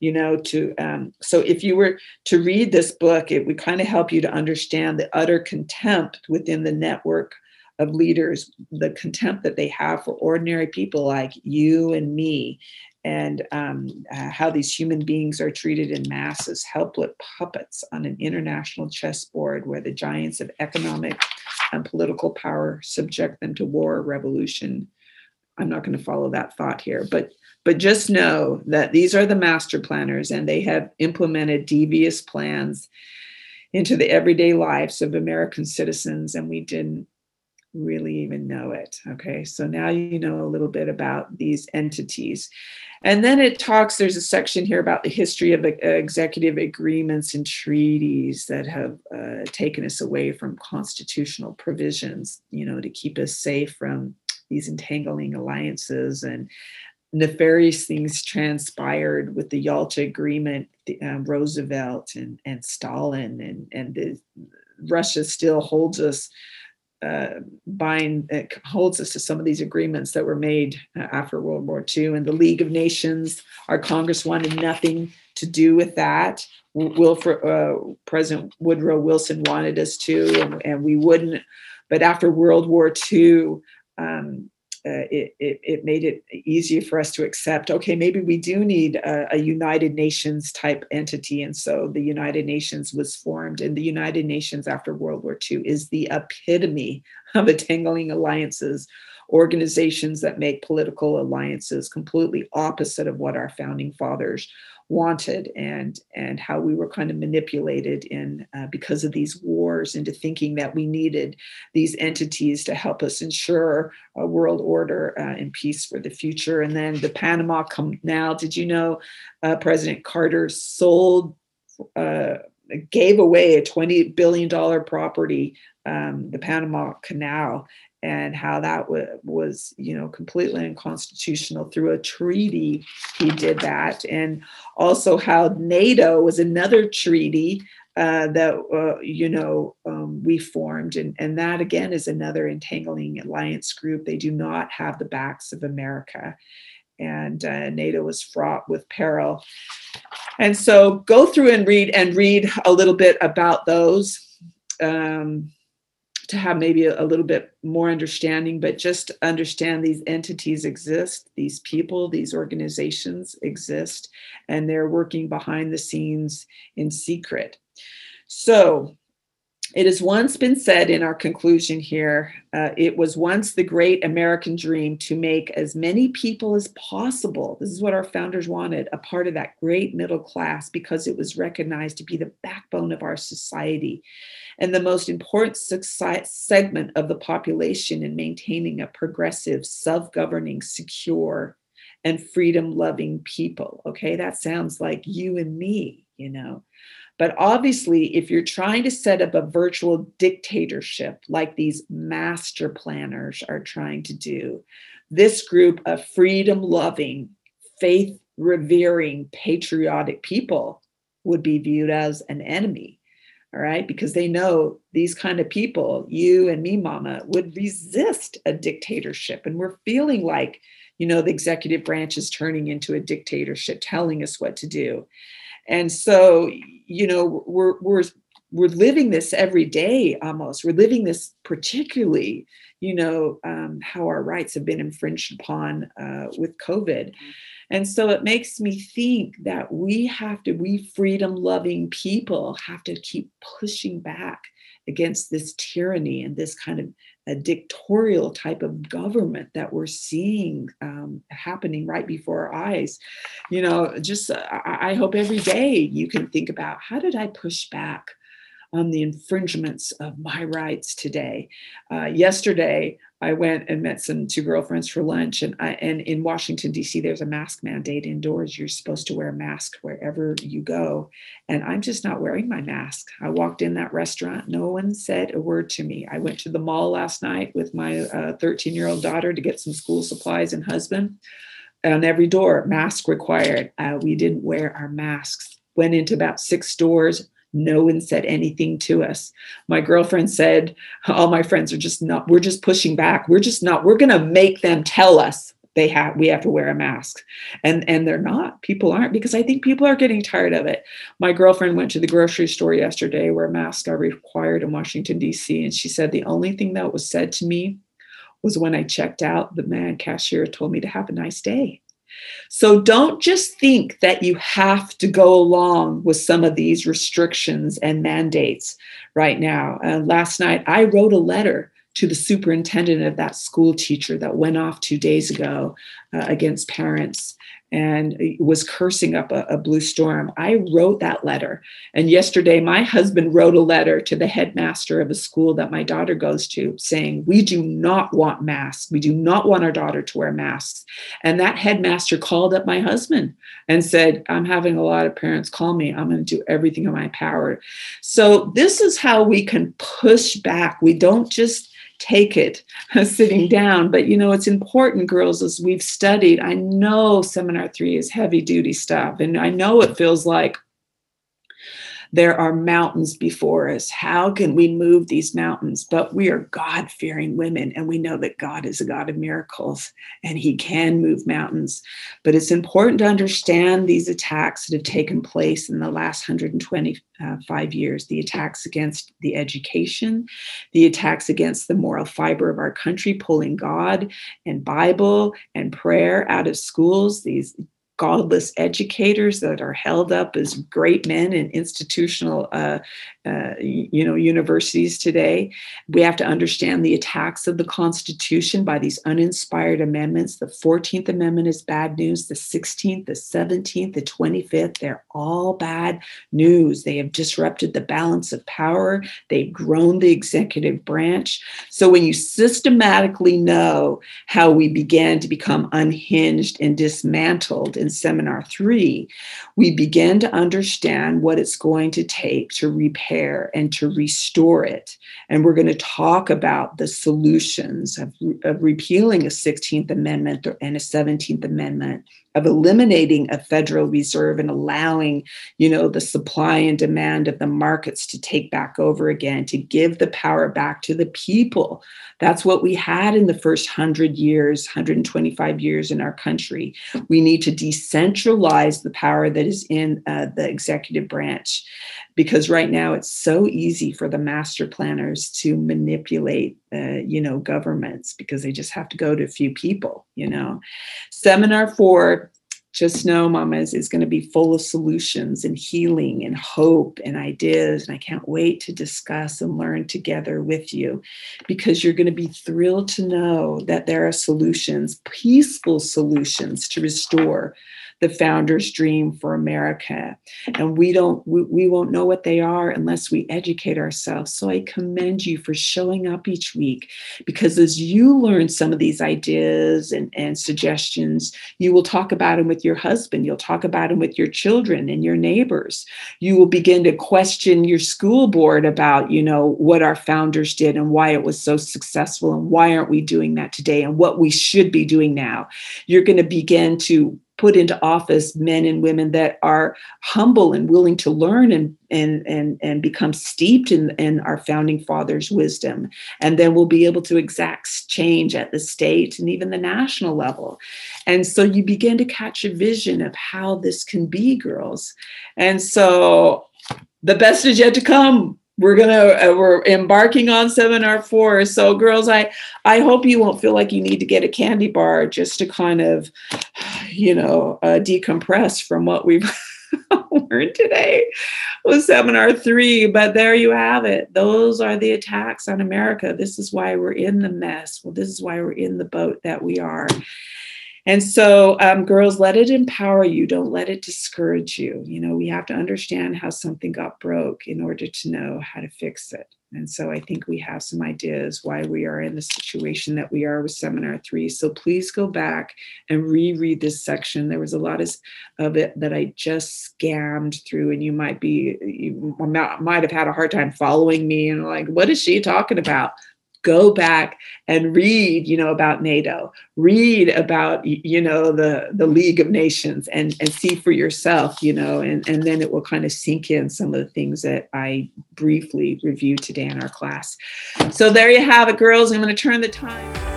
You know, to um, so if you were to read this book, it would kind of help you to understand the utter contempt within the network of leaders, the contempt that they have for ordinary people like you and me, and um, uh, how these human beings are treated in mass as helpless puppets on an international chessboard where the giants of economic and political power subject them to war or revolution. I'm not going to follow that thought here, but but just know that these are the master planners and they have implemented devious plans into the everyday lives of American citizens and we didn't really even know it. Okay, so now you know a little bit about these entities. And then it talks, there's a section here about the history of uh, executive agreements and treaties that have uh, taken us away from constitutional provisions, you know, to keep us safe from these entangling alliances and nefarious things transpired with the Yalta Agreement, um, Roosevelt and, and Stalin, and, and the, Russia still holds us uh, bind it holds us to some of these agreements that were made uh, after World War II. And the League of Nations, our Congress wanted nothing to do with that. Wilford, uh, President Woodrow Wilson wanted us to, and, and, we wouldn't. But after World War II, um, uh, it, it, it, made it easier for us to accept okay maybe we do need a, a, united nations type entity. And so the united nations was formed and the united nations after world war ii is the epitome of entangling alliances organizations that make political alliances completely opposite of what our founding fathers wanted and and how we were kind of manipulated in uh, because of these wars into thinking that we needed these entities to help us ensure a world order uh, and peace for the future. And then the panama canal did you know uh, president carter sold uh, gave away a 20 billion dollar property um, the panama canal and how that w- was you know completely unconstitutional through a treaty. He did that and also how nato was another treaty uh, that uh, you know um, we formed and, and that again is another entangling alliance group. They do not have the backs of america and uh, nato was fraught with peril. And so go through and read and read a little bit about those. Um, to have maybe a, a, little bit more understanding, but just understand these entities exist, these people, these organizations exist, and they're working behind the scenes in secret. So, it has once been said in our conclusion here uh, it was once the great American dream to make as many people as possible. This is what our founders wanted a part of that great middle class because it was recognized to be the backbone of our society and the most important segment of the population in maintaining a progressive, self governing, secure, and freedom loving people. Okay, that sounds like you and me, you know. But obviously, if you're trying to set up a virtual dictatorship like these master planners are trying to do, this group of freedom loving, faith revering, patriotic people would be viewed as an enemy all right? Because they know these kind of people you and me mama would resist a dictatorship. And we're feeling like you know the executive branch is turning into a dictatorship telling us what to do and so you know we're we're we're living this every day almost. We're living this particularly you know um, how our rights have been infringed upon uh, with covid. And so it makes me think that we have to, we freedom loving people have to keep pushing back against this tyranny and this kind of a dictatorial type of government that we're seeing um, happening right before our eyes. You know, just uh, I, hope every day you can think about how did I push back on the infringements of my rights today. Uh, yesterday, I went and met some two girlfriends for lunch, and I, and in Washington D.C. there's a mask mandate indoors. You're supposed to wear a mask wherever you go, and I'm just not wearing my mask. I walked in that restaurant, no one said a word to me. I went to the mall last night with my 13 uh, year old daughter to get some school supplies and husband. On every door, mask required. Uh, we didn't wear our masks. Went into about six stores no one said anything to us. My girlfriend said, All my friends are just not, we're just pushing back. We're just not, we're going to make them tell us they have we have to wear a mask and and they're not people aren't because i think people are getting tired of it my girlfriend went to the grocery store yesterday where masks are required in washington d.c and she said the only thing that was said to me was when i checked out the man cashier told me to have a nice day so don't just think that you have to go along with some of these restrictions and mandates right now. Uh, last night, I wrote a letter to the superintendent of that school teacher that went off two days ago uh, against parents and was cursing up a, a, blue storm. I wrote that letter. And yesterday, my husband wrote a letter to the headmaster of a school that my daughter goes to saying, We do not want masks. We do not want our daughter to wear masks. And that headmaster called up my husband and said, I'm having a lot of parents call me. I'm going to do everything in my power. So, this is how we can push back. We don't just take it sitting down. But you know, it's important, girls, as we've studied. I know seminar three is heavy duty stuff, and I know it feels like there are mountains before us. How can we move these mountains? But we are God fearing women, and we know that God is a God of miracles and He can move mountains. But it's important to understand these attacks that have taken place in the last 125 years the attacks against the education, the attacks against the moral fiber of our country, pulling God and Bible and prayer out of schools, these godless educators that are held up as great men in institutional uh, uh, you know universities today. We have to understand the attacks of the constitution by these uninspired amendments. The 14th amendment is bad news. The 16th the 17th the 25th they're all bad news. They have disrupted the balance of power. They've grown the executive branch. So when you systematically know how we began to become unhinged and dismantled in seminar 3 we begin to understand what it's going to take to repair repair and to restore it. And we're going to talk about the solutions of, of repealing a 16th Amendment and a 17th Amendment of eliminating a federal reserve and allowing you know the supply and demand of the markets to take back over again to give the power back to the people. That's what we had in the first 100 years 125 years in our country. We need to decentralize the power that is in uh, the executive branch because right now it's so easy for the master planners to manipulate uh, you know governments because they just have to go to a few people you know? Seminar four just know mamas is going to be full of solutions and healing and hope and ideas and i can't wait to discuss and learn together with you because you're going to be thrilled to know that there are solutions peaceful solutions to restore the founder's dream for America. And we don't, we, we won't know what they are unless we educate ourselves. So I commend you for showing up each week because as you learn some of these ideas and, and suggestions, you will talk about them with your husband, you'll talk about them with your children and your neighbors. You will begin to question your school board about, you know, what our founders did and why it was so successful and why aren't we doing that today and what we should be doing now. You're going to begin to put into office men and women that are humble and willing to learn and and and, and become steeped in, in our founding fathers wisdom. And then we'll be able to exact change at the state and even the national level. And so you begin to catch a vision of how this can be girls. And so the best is yet to come we're gonna uh, we're embarking on seminar four. So girls i i hope you won't feel like you need to get a candy bar just to kind of you know uh, decompress from what we've learned today with seminar three. But there you have it. Those are the attacks on america. This is why we're in the mess. Well this is why we're in the boat that we are and so, um, girls, let it empower you. Don't let it discourage you. You know, we have to understand how something got broke in order to know how to fix it. And so, I think we have some ideas why we are in the situation that we are with Seminar Three. So, please go back and reread this section. There was a lot of it that I just scammed through, and you might be, you might have had a hard time following me and like, what is she talking about? Go back and read you know about nato read about you know the the league of nations and and see for yourself you know and and then it will kind of sink in some of the things that i briefly reviewed today in our class. So there you have it girls. I'm going to turn the time